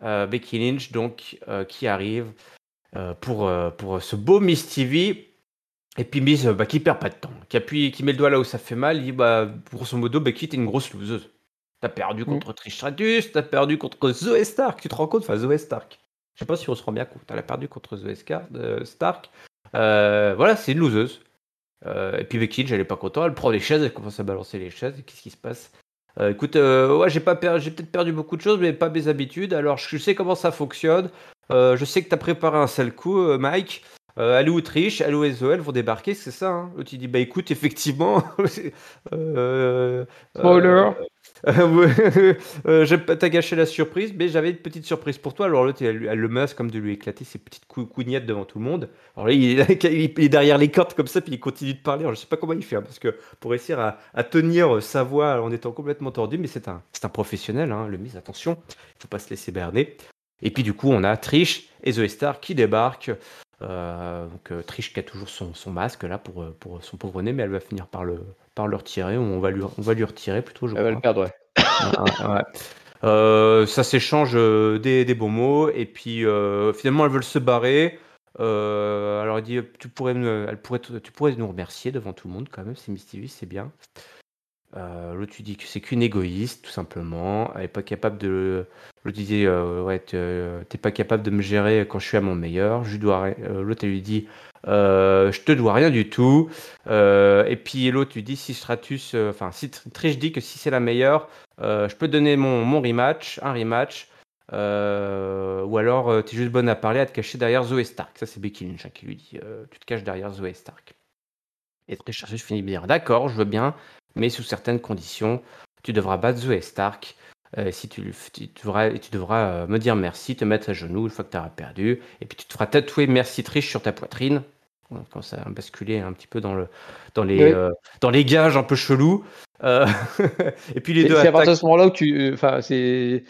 Becky Lynch, donc, qui arrive pour, pour ce beau Miss TV et puis Miz, bah, qui perd pas de temps, qui appuie, qui met le doigt là où ça fait mal, il dit bah, grosso modo, Becky, t'es une grosse loseuse. T'as perdu mm. contre Trish Stratus, t'as perdu contre Zoe Stark, tu te rends compte Enfin, Zoe Stark. Je sais pas si on se rend bien compte, elle a perdu contre Zoe euh, Stark. Euh, voilà, c'est une loseuse. Euh, et puis Becky, elle est pas content, elle prend les chaises, elle commence à balancer les chaises, qu'est-ce qui se passe? Écoute, ouais, j'ai pas j'ai peut-être perdu beaucoup de choses, mais pas mes habitudes. Alors, je sais comment ça fonctionne. je sais que t'as préparé un sale coup, Mike. Euh, Alou Triche, Alou et Zoel vont débarquer, c'est ça. Hein L'autre il dit bah écoute, effectivement. euh, Spoiler. Euh, euh, t'as gâché la surprise, mais j'avais une petite surprise pour toi. Alors l'autre, elle, le menace comme de lui éclater ses petites cou cougnettes devant tout le monde. Alors là, il est, derrière les cordes comme ça, puis il continue de parler. Alors, je sais pas comment il fait, hein, parce que pour réussir à, tenir sa voix en étant complètement tordu, mais c'est un, un professionnel, hein, le mise, attention, il faut pas se laisser berner. Et puis du coup, on a Trish et The Star qui débarquent. Euh, donc euh, Trish qui a toujours son, masque là pour, euh, pour son pauvre nez, mais elle va finir par le, par le retirer. On va lui, on va lui retirer plutôt. Je elle va le perdre, ouais. ça s'échange des, des, bons mots et puis finalement elles veulent se barrer. alors elle dit tu pourrais, elle pourrait, tu pourrais nous remercier devant tout le monde quand même, c'est Misty c'est bien. Euh, l'autre, tu dis que c'est qu'une égoïste, tout simplement. Elle est pas capable de. L'autre dit euh, Ouais, t'es pas capable de me gérer quand je suis à mon meilleur. Je dois. Euh, l'autre, elle lui dit Je te dois rien du tout. et puis l'autre lui dit Si Stratus. Enfin, si Trish dit que si c'est la meilleure, je peux donner mon, rematch, un rematch. ou alors, tu es juste bonne à parler, à te cacher derrière Zoé Stark. Ça, c'est Becky Lynch hein, qui lui dit Tu te caches derrière Zoé Stark. Et Trish Stratus finit bien D'accord, je veux bien mais sous certaines conditions. Tu devras battre Zoé Stark. Euh, si tu, tu, devras, tu devras euh, me dire merci, te mettre à genoux une fois que tu auras perdu. Et puis tu te feras tatouer merci triche sur ta poitrine. Quand ça a basculé un petit peu dans, le, dans, les, euh, dans les gages un peu chelous. et puis les deux. C'est à partir de ce moment-là où tu. Enfin, c'est.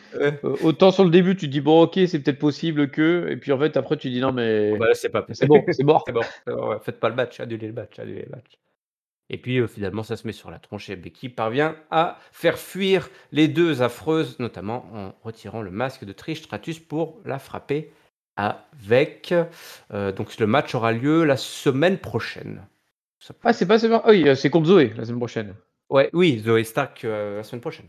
autant sur le début, tu dis bon, ok, c'est peut-être possible que. Et puis en fait, après, tu dis non, mais. Bah c'est pas C'est bon, c'est mort. Faites pas le match, annulez le match, annulez le match. Et puis euh, finalement, ça se met sur la tronche et Becky parvient à faire fuir les deux affreuses, notamment en retirant le masque de Trish Stratus pour la frapper avec. Euh, donc le match aura lieu la semaine prochaine. Ah, c'est pas semaine. oui, euh, c'est contre Zoé la semaine prochaine. Ouais, oui, Zoé Stark la semaine prochaine.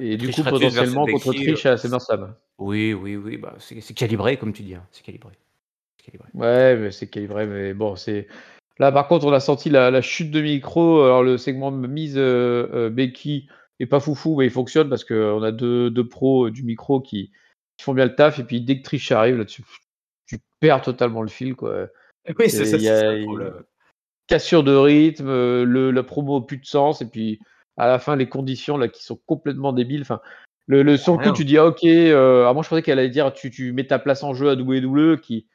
Et du coup, potentiellement contre Trish à SummerSlam. Oui, oui, oui. Bah, c'est calibré, comme tu dis. Hein. C'est calibré. calibré. Ouais, mais c'est calibré, mais bon, c'est. Là, par contre, on a senti la, chute de micro. Alors, le segment mise euh, euh, Becky est pas foufou, mais il fonctionne parce qu'on a deux, pros euh, du micro qui, font bien le taf. Et puis, dès que Trish arrive là-dessus, tu perds totalement le fil. Quoi. Oui, c'est ça. cassure de rythme, le, la promo plus de sens. Et puis, à la fin, les conditions là qui sont complètement débiles. Enfin, le, sur le coup, tu dis, ah, ok. moi, je pensais qu'elle allait dire, tu, tu mets ta place en jeu à WWE qui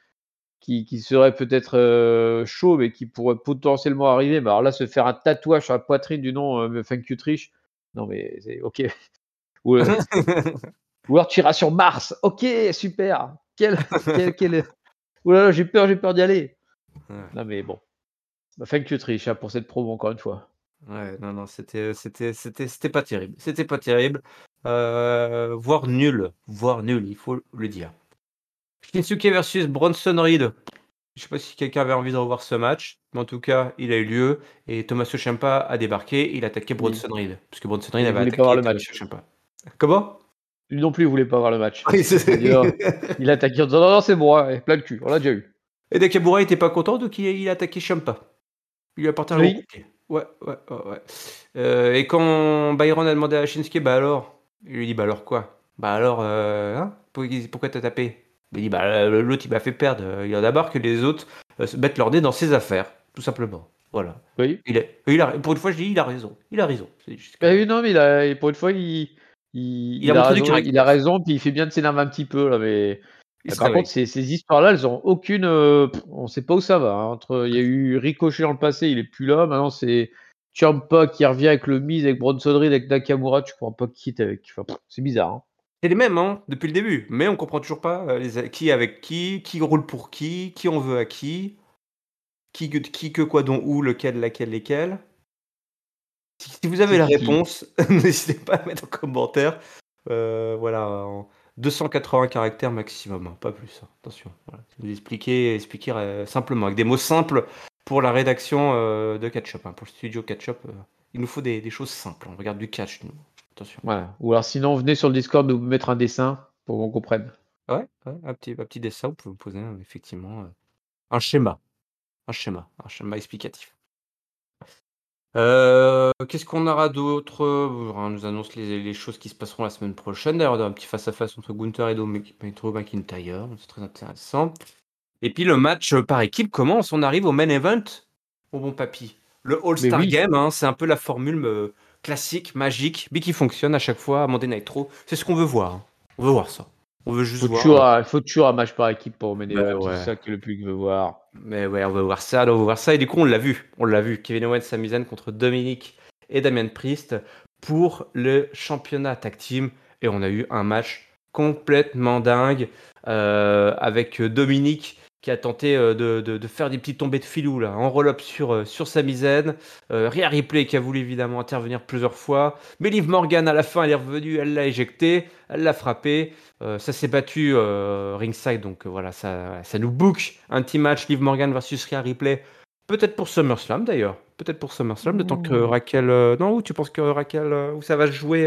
qui, serait peut-être euh, chaud, mais qui pourrait potentiellement arriver. Mais alors là, se faire un tatouage sur la poitrine du nom euh, Thank you Trish, non mais c'est ok. Euh, ou alors tu iras sur Mars, ok, super. Quel, quel, quel... là j'ai peur, j'ai peur d'y aller. Non mais bon. Bah, thank you Trish hein, pour cette promo encore une fois. Ouais, non, non, c'était c'était c'était c'était pas terrible. C'était pas terrible, heu, voire nul, voire nul, il faut le dire. Shinsuke versus Bronson Reed. Je sais pas si quelqu'un avait envie de revoir ce match, mais en tout cas, il a eu lieu et Tommaso Ciampa a débarqué, il a attaqué. Bronson Reed, parce que Bronson Il Reed avait voulait pas attaqué voir le match. Comment? Lui non plus, il voulait pas voir le match. Oui, il a attaqué en disant: «Non, non, c'est bon, plein le cul, on l'a déjà eu». Et Nakamura était pas content, donc il il a attaqué Ciampa. Il lui a porté un Oui. de. Ouais, ouais, ouais, ouais. Heu, et quand Byron a demandé à Shinsuke: «Bah alors?» il lui dit: «Bah alors quoi?» «Bah alors, heu, hein, pour pourquoi tu as tapé?» il dit: «Bah, l'autre il m'a fait perdre, il y en a marre que les autres, heu, se mettent leur nez dans ses affaires, tout simplement». Voilà. Oui. Il est il a pour une fois, je dis: «Il a raison, il a raison». Juste Bah non, mais il a et pour une fois, il il Il a il raison il a caractère. raison, puis il fait bien de s'énerver un petit peu là, mais par réveille. contre, ces ces histoires-là, elles ont aucune, heu, on sait pas où ça va, hein. Entre il y a eu Ricochet dans le passé, il est plus là. Maintenant, c'est Ciampa qui revient avec le Miz, avec Bronson Reed, avec Nakamura, tu comprends pas qui est avec. Enfin, c'est bizarre, hein. C'est les mêmes, hein, depuis le début, mais on comprend toujours pas, les a qui avec qui, qui roule pour qui, qui en veut à qui, qui qui que quoi dont où, lequel, laquelle, lesquels. Si vous avez la réponse, n'hésitez pas à mettre en commentaire. Heu, voilà, en 280 caractères maximum, hein, pas plus, hein, attention. Voilà, expliquer expliquer, heu, simplement, avec des mots simples pour la rédaction, heu, de Catch-Up, hein, pour le studio Catch-Up, il nous faut des des choses simples. On regarde du catch, nous. Attention. Voilà. Ou alors sinon, venez sur le Discord nous mettre un dessin pour qu'on comprenne. Ouais, ouais, un petit un petit dessin, vous pouvez me poser effectivement, un schéma, un schéma, un schéma explicatif. Heu, qu'est-ce qu'on aura d'autre? Heu, on nous annonce les les choses qui se passeront la semaine prochaine. D'ailleurs, on a un petit face à face entre Gunther et Dominik et Drew McIntyre, c'est très intéressant. Et puis le match, heu, par équipe commence. On arrive au main event, mon bon papy. Le Mais All-Star oui. Game, hein, c'est un peu la formule, heu, classique, magique, mais qui fonctionne à chaque fois à Monday Night Raw. C'est ce qu'on veut voir, hein. On veut voir ça. On veut juste Faut voir, toujours un faut toujours un match par équipe pour Main Bah c'est ça que le public veut voir. Mais ouais, on veut voir ça, on veut voir ça. Et du coup, on l'a vu, on l'a vu. Kevin Owens, Sami Zayn contre Dominic et Damian Priest pour le championnat tag team. Et on a eu un match complètement dingue, heu, avec, Dominic qui a tenté, heu, de de de faire des petites tombées de filou là, en roll-up sur, heu, sur Sami Zayn. Heu, Rhea Ripley qui a voulu évidemment intervenir plusieurs fois, mais Liv Morgan à la fin, elle est revenue, elle l'a éjecté, elle l'a frappé. Heu, ça s'est battu, ringside donc voilà, ça ça nous book un petit match Liv Morgan versus Rhea Ripley. Peut-être pour SummerSlam d'ailleurs, peut-être pour SummerSlam, temps que. Raquel, non, ou tu penses que Raquel, où ça va se jouer?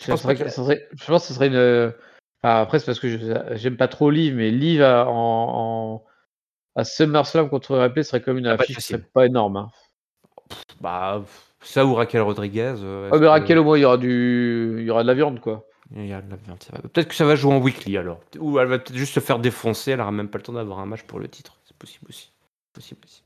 Je pense que ça serait je pense que ce serait une, après c'est parce que j'aime pas trop Liv, mais Liv à en en à SummerSlam contre Ripley, serait quand même une être affiche serait pas énorme, hein. Bah, ça ou Raquel Rodriguez, Ouais, est-ce mais que Raquel au moins il y aura du il y aura de la viande, quoi. il y a de la viande, ça va. Peut-être que ça va jouer en weekly alors, ou elle va peut-être juste se faire défoncer, elle aura même pas le temps d'avoir un match pour le titre. C'est possible aussi, possible aussi.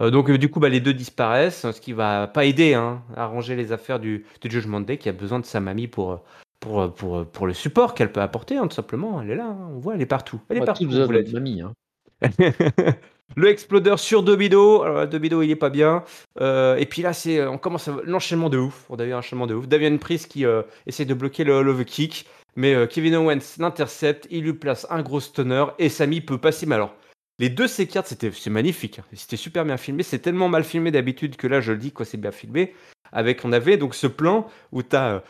Heu, donc heu, du coup, bah, les 2 disparaissent, ce qui va pas aider, hein, à arranger les affaires du du Judgment Day qui a besoin de sa mamie pour, pour, heu, pour, heu, pour le support qu'elle peut apporter, hein, tout simplement. Elle est là, hein, on voit, elle est partout. Elle est partout, vous l'a mamie, hein. Le Exploder sur Dobido. Alors Dobido, il est pas bien. Heu, et puis là, c'est, on commence à l'enchaînement de ouf. On a eu un enchaînement de ouf. Damien Priest qui, heu, essaie de bloquer le le kick, mais Kevin Owens l'intercepte, il lui place un gros stunner et Sami peut passer. Mais alors, les 2 C4, c'était c'est magnifique, hein. C'était super bien filmé. C'est tellement mal filmé d'habitude que là, je le dis quand c'est bien filmé. Avec on avait donc ce plan où tu as,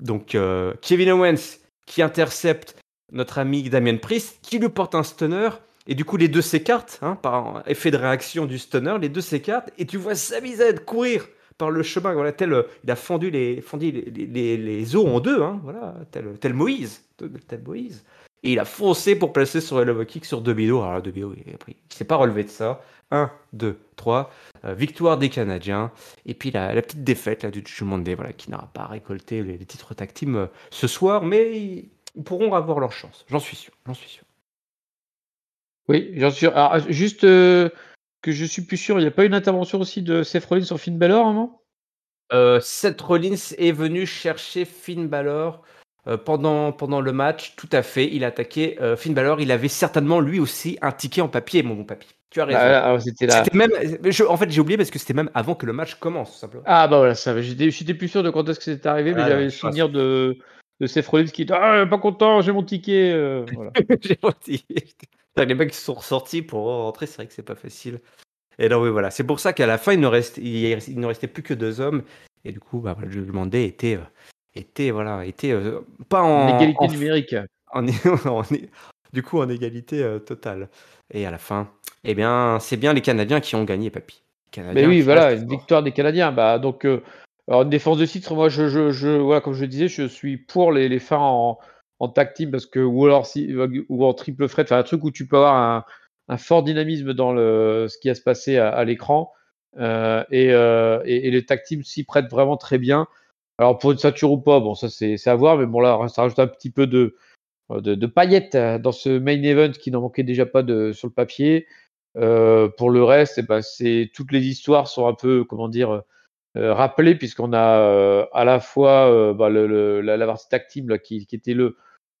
donc heu, Kevin Owens qui intercepte notre ami Damien Priest, qui lui porte un stunner et du coup, les deux s'écartent, hein, par effet de réaction du stunner, les deux s'écartent, et tu vois Sami courir par le chemin, voilà, tel, euh, il a fendu les, fendu les, les, les- en deux, hein, voilà, tel, tel Moïse, tel, Moïse. Et il a foncé pour placer sur le kick sur Debido. Alors Debido, il il s'est pas relevé de ça. 1, 2, 3. victoire des Canadiens. Et puis la, la petite défaite là, du Monday, voilà, qui n'aura pas récolté les, les titres tag team euh, ce soir, mais ils, ils pourront avoir leur chance. J'en suis sûr, j'en suis sûr. Oui, j'en suis sûr. Alors juste, heu, que je suis plus sûr, il y a pas une intervention aussi de Seth Rollins sur Finn Balor? Heu, Seth Rollins est venu chercher Finn Balor, pendant pendant le match, tout à fait. Il a attaqué, Finn Balor. Il avait certainement lui aussi un ticket en papier, mon bon papy. Tu as raison. là, ah, c'était là. C'était même, je en fait, j'ai oublié parce que c'était même avant que le match commence, tout simplement. Ah bah, voilà, ça va. J'étais j'étais plus sûr de quand est-ce que c'était arrivé, mais Ah j'avais le souvenir de de Seth Rollins qui était: «Ah, pas content, j'ai mon ticket», heu, voilà. J'ai menti. Putain, les mecs qui sont ressortis pour rentrer, c'est vrai que c'est pas facile. Et donc, oui, voilà. C'est pour ça qu'à la fin, il ne, reste, il, ne restait plus que deux hommes. Et du coup, bah, je le demandais, était, euh, était, voilà, était euh, pas en. égalité numérique. En, du coup, en égalité euh, totale. Et à la fin, eh bien, c'est bien les Canadiens qui ont gagné, papy. Mais oui, voilà, une victoire des Canadiens. Bah, donc, alors, une défense de titre, moi, je, je, je, voilà, comme je disais, je suis pour les, les fins en, en tag team parce que, ou alors si, ou en triple fret, enfin, un truc où tu peux avoir un un fort dynamisme dans le, ce qui va se passer à, l'écran. Euh, euh, et, et, les tag teams s'y prêtent vraiment très bien. Alors pour une ceinture ou pas, bon, ça c'est à voir, mais bon là, ça rajoute un petit peu de, de, paillettes dans ce main event qui n'en manquait déjà pas de, sur le papier. Euh, pour le reste, eh ben, c'est toutes les histoires sont un peu, comment dire, rappelées puisqu'on a à la fois bah, le, la, la tag team là, qui, qui, était le,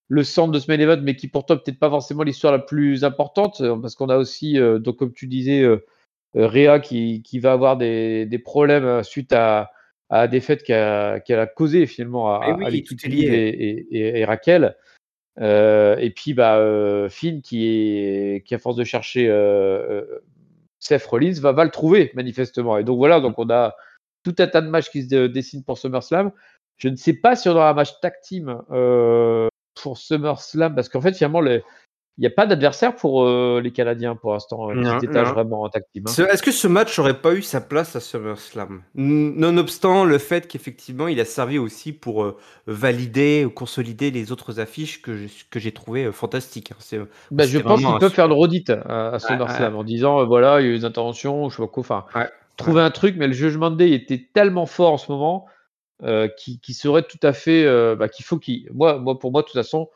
le centre de ce main event, mais qui pourtant peut-être pas forcément l'histoire la plus importante, euh, parce qu'on a aussi, euh, donc comme tu disais, euh, Réa qui, qui, va avoir des, des problèmes suite à, à la défaite qu'elle a, causé finalement à, l'équipe et, et, et, Raquel. Et puis bah, Finn qui, est, qui à force de chercher Seth Rollins va, le trouver manifestement. Et donc voilà, donc on a tout un tas de matchs qui se dessinent pour SummerSlam. Je ne sais pas si on aura un match tag team euh, pour SummerSlam Parce qu'en fait, finalement, il n'y a pas d'adversaire pour euh, les Canadiens pour l'instant, euh, qui vraiment en tag team. Hein. Est-ce que ce match n'aurait pas eu sa place à SummerSlam? Nonobstant le fait qu'effectivement, il a servi aussi pour euh, valider ou consolider les autres affiches que, que j'ai trouvées fantastiques. Hein. Bah, je pense qu'ils peuvent faire le redite à, SummerSlam en disant voilà, il y a eu des interventions, je sais pas quoi. Enfin, trouver un truc, mais le Judgment Day était tellement fort en ce moment euh, qui, serait tout à fait, bah, qu'il faut qu'il, moi, moi, pour moi, de toute façon,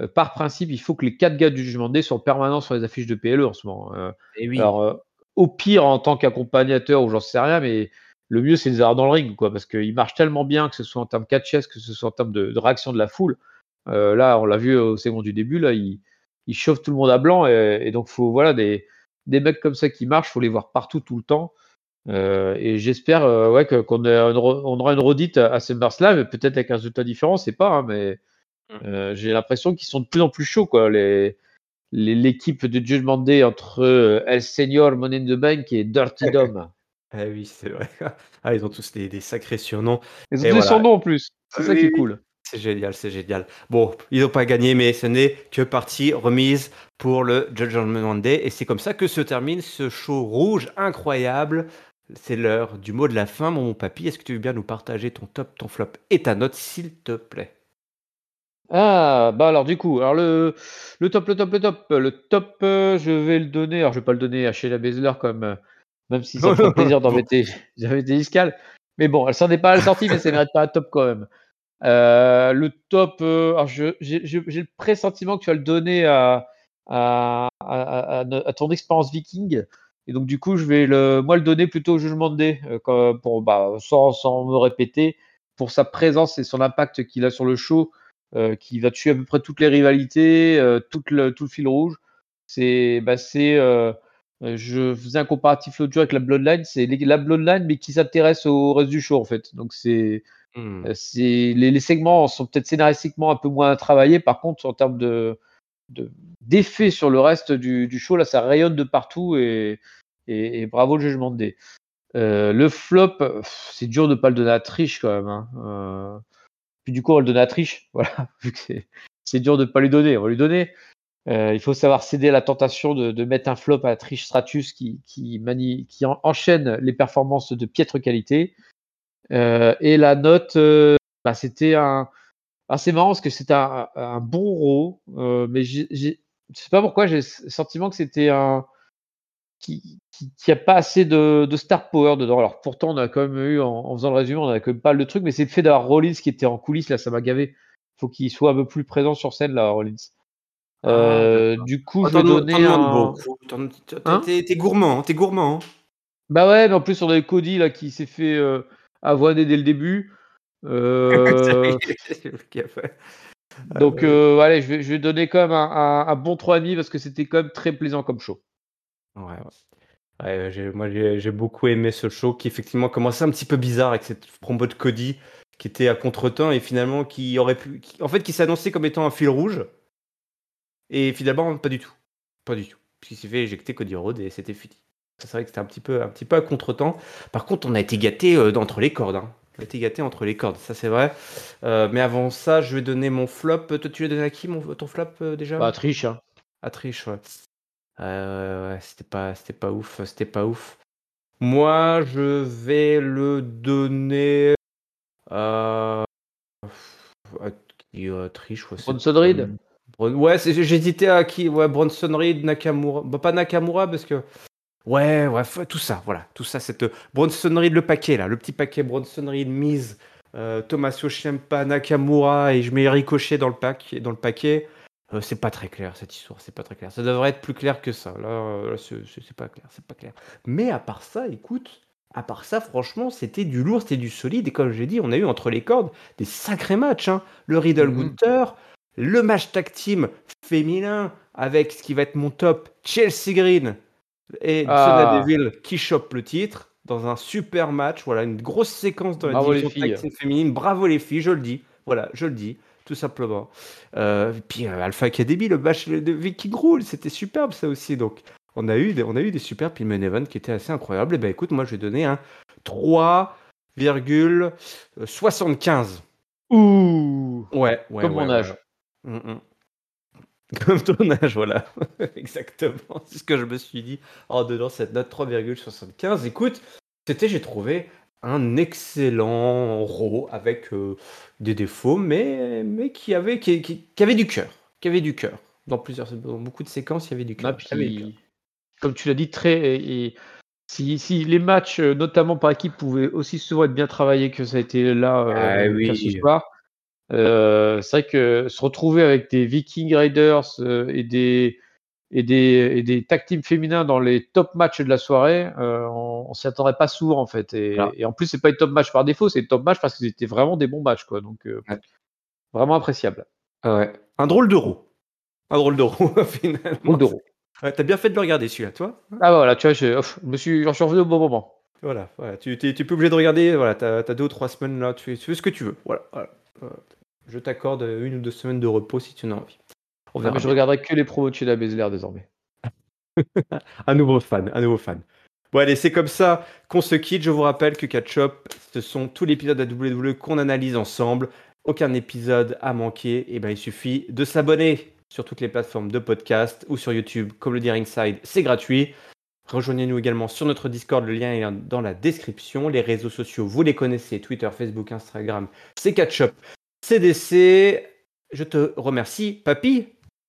euh, par principe, il faut que les quatre gars du Jugement Day soient permanents sur les affiches de PLE en ce moment. Et eh oui. Alors, au pire, en tant qu'accompagnateur, ou j'en sais rien, mais le mieux, c'est les avoir dans le ring, quoi, parce qu'ils marchent tellement bien, que ce soit en termes de catch que ce soit en termes de, réaction de la foule. là, on l'a vu au second du début, là, ils il chauffent tout le monde à blanc, et, et donc, faut, voilà, des, des mecs comme ça qui marchent, faut les voir partout, tout le temps. Euh, et j'espère euh, ouais, qu'on on aura une redite à SummerSlam, peut-être avec un résultat différent, c'est pas, hein, mais. Euh, j'ai l'impression qu'ils sont de plus en plus chauds, quoi. Les, l'équipe de Judgment Day entre El Senior, Money in the Bank et Dirty Dom. ah oui, c'est vrai. Ah, ils ont tous des, sacrés surnoms. Ils ont tous des surnoms en plus. C'est ça qui est cool. C'est génial, c'est génial. Bon, ils n'ont pas gagné, mais ce n'est que partie remise pour le Judgment Day. Et c'est comme ça que se termine ce show rouge incroyable c'est l'heure du mot de la fin, mon papy. Est-ce que tu veux bien nous partager ton top, ton flop et ta note, s'il te plaît? Ah, bah alors du coup, alors le, le top, le top, le top, le top, euh, je vais le donner. Alors je vais pas le donner à Sheila Bezler comme, euh, même si ça me fait plaisir d'embêter, j'avais des iscales. Mais bon, elle s'en est pas à la sortie, mais ça mérite pas un top quand même. Euh, le top, alors j'ai le pressentiment que tu vas le donner à, à, à, à ton expérience viking. Et donc, du coup, je vais le, moi le donner plutôt au jugement de dé, pour, bah, sans, sans, me répéter, pour sa présence et son impact qu'il a sur le show, qui va tuer à peu près toutes les rivalités, euh, tout, le, tout le fil rouge. C'est, bah, c'est, euh, je faisais un comparatif l'autre jour avec la Bloodline, c'est la Bloodline, mais qui s'intéresse au reste du show, en fait. Donc, c'est, c'est les, les, segments sont peut-être scénaristiquement un peu moins travaillés. Par contre, en termes de, d'effet sur le reste du, du, show. Là, ça rayonne de partout et, et, bravo le jugement de D. Euh, le flop, c'est dur de pas le donner à Triche quand même. Hein. Euh, puis du coup, on le donne à Triche. Voilà, vu que c'est dur de pas lui donner. On va lui donner. Euh, il faut savoir céder à la tentation de, mettre un flop à Triche Stratus qui, enchaîne les performances de piètre qualité. et la note, bah, c'était un, c'est marrant parce que c'était un, bon row, euh, mais je sais pas pourquoi j'ai le sentiment que c'était un qui, qui, a pas assez de, de, star power dedans. Alors pourtant on a quand même eu en, faisant le résumé, on a quand même pas le truc, mais c'est le fait d'avoir Rollins qui était en coulisses là, ça m'a gavé. Faut qu'il soit un peu plus présent sur scène là, Rollins. Ah, euh, du coup, oh, je vais donner un. Hein t'es gourmand, t'es gourmand. Hein. Bah ouais, mais en plus on a Cody là qui s'est fait euh, avoiner dès le début. Euh, donc, euh, allez, je vais, je vais donner quand même un, un, bon 3,5 parce que c'était quand même très plaisant comme show. Ouais, ouais. moi, j'ai beaucoup aimé ce show qui, effectivement, commençait un petit peu bizarre avec cette promo de Cody qui était à contre-temps et finalement qui aurait pu. en fait, qui s'annonçait comme étant un fil rouge. Et finalement, pas du tout. Pas du tout. Puisqu'il s'est fait éjecter Cody Rhodes et c'était fini. C'est vrai que c'était un petit peu, un petit peu à contre-temps. Par contre, on a été gâté euh, entre les cordes. hein. On a été gâté entre les cordes, ça c'est vrai. Euh, mais avant ça, je vais donner mon flop. Toi, tu l'as donné à qui mon, ton flop euh, déjà? Bah, triche. Hein. À triche, ouais. Euh, ouais, c'était pas, c'était pas ouf, c'était pas ouf. Moi, je vais le donner à. à qui euh, triche, ouais, Bronson Reed Ouais, j'hésitais à qui Ouais, Bronson Reed, Nakamura. Bah, pas Nakamura parce que. Ouais, ouais, tout ça, voilà. Tout ça, cette. Bronson Reed, le paquet, là. Le petit paquet Bronson Reed, Mise, euh, Ciampa, Nakamura, et je mets Ricochet dans le, pack, dans le paquet. Euh, c'est pas très clair, cette histoire. C'est pas très clair. Ça devrait être plus clair que ça. Là, euh, là, c'est pas clair. C'est pas clair. Mais à part ça, écoute. À part ça, franchement, c'était du lourd, c'était du solide. Et comme j'ai dit, on a eu entre les cordes des sacrés matchs. hein. Le Riddle. Gunther, le match tag team féminin avec ce qui va être mon top, Chelsea Green et Ah. Sonia Deville qui chope le titre dans un super match. Voilà, une grosse séquence dans la division tag team féminine. Bravo les filles, je le dis. Voilà, je le dis, tout simplement. Euh, puis euh, Alpha Academy, le match de Vicky Rule, c'était superbe ça aussi. Donc, on a eu des, on a eu des super puis le main event qui était assez incroyable. Et ben écoute, moi je vais donner un 3,75. Ouh Ouais, ouais. Comme ouais, mon âge. ouais. Mm, mm. Comme ton âge, voilà. Exactement. C'est ce que je me suis dit en donnant cette note 3,75. Écoute, c'était, j'ai trouvé, un excellent Raw avec euh, des défauts, mais, mais qui, avait, qui, qui- qui avait du cœur. Qui avait du cœur. Dans, plusieurs, dans beaucoup de séquences, il y avait du cœur. Ah, avait du cœur. puis, comme tu l'as dit, très. et si, si les matchs, euh, notamment par équipe, pouvaient aussi souvent être bien travaillés que ça a été là euh, Ah oui. ce soir, euh, c'est vrai que se retrouver avec des Viking Raiders et des et des et des tag teams féminins dans les top matchs de la soirée, euh, on, on s'y attendrait pas souvent en fait. Et, Ah. et en plus, c'est pas une top match par défaut, c'est une top match parce que c'était vraiment des bons matchs quoi. Donc euh, Ouais. vraiment appréciable. Ah ouais. Un drôle d'euro. Un drôle d'euro, finalement. Drôle d'euro. Ouais, T'as bien fait de le regarder, celui-là, toi Ah bah voilà, tu vois, je, je me suis, j'en suis revenu au bon moment. Voilà, voilà. Tu n'es plus obligé de regarder, voilà, t'as as deux ou trois semaines là, tu fais, tu fais ce que tu veux. Voilà, voilà. Euh, Je t'accorde une ou deux semaines de repos si tu en as envie. On Ah, verra mais je regarderai que les promos de chez la Bézler désormais. Un nouveau fan, un nouveau fan. Bon allez, c'est comme ça qu'on se quitte. Je vous rappelle que Catch Up, ce sont tous les épisodes de la WWE qu'on analyse ensemble. Aucun épisode à manquer. Et ben il suffit de s'abonner sur toutes les plateformes de podcast ou sur YouTube, comme le dit Ringside, c'est gratuit. Rejoignez-nous également sur notre Discord, le lien est dans la description. Les réseaux sociaux, vous les connaissez, Twitter, Facebook, Instagram, c'est Catch-up, CDC. Je te remercie, Papy,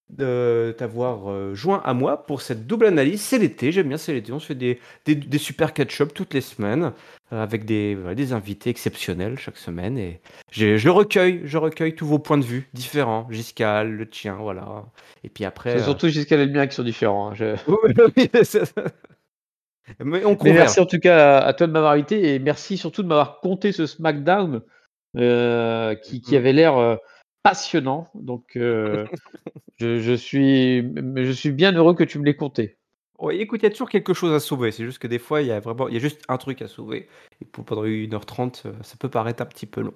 de t'avoir euh, joint à moi pour cette double analyse. C'est l'été, j'aime bien, c'est l'été. On se fait des, des, des super catch-up toutes les semaines euh, avec des, voilà, des invités exceptionnels chaque semaine. Et je, recueille, je recueille tous vos points de vue différents. Giscal, le tien, voilà. Et puis après. C'est euh, surtout jusqu'à les miens qui sont différents. hein. Je- oui, oui, c'est ça. Mais on Mais merci en tout cas à, à toi de m'avoir invité et merci surtout de m'avoir compté ce SmackDown euh, qui, qui Mhm. avait l'air passionnant. Donc euh, je, suis, je suis bien heureux que tu me l'aies compté. Ouais, écoute, il y a toujours quelque chose à sauver. C'est juste que des fois, il y a vraiment, il y a juste un truc à sauver. Et pour pendant 1h30, euh, ça peut paraître un petit peu long.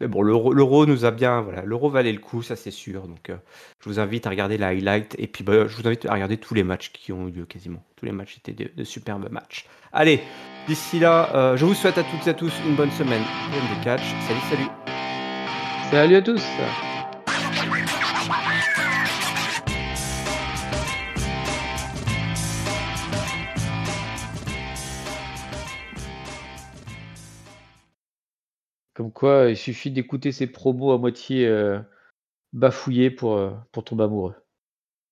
Mais bon, l'euro nous a bien, voilà, l'euro valait le coup, ça c'est sûr. Donc, euh, je vous invite à regarder la highlight. Et puis, bah, je vous invite à regarder tous les matchs qui ont eu lieu quasiment. Tous les matchs étaient de, superbes matchs. Allez, d'ici là, je vous souhaite à toutes et à tous une bonne semaine pleine de catch. Salut, salut. Salut à tous. Comme quoi, il suffit d'écouter ces promos à moitié euh, bafouillés pour, euh, pour tomber amoureux.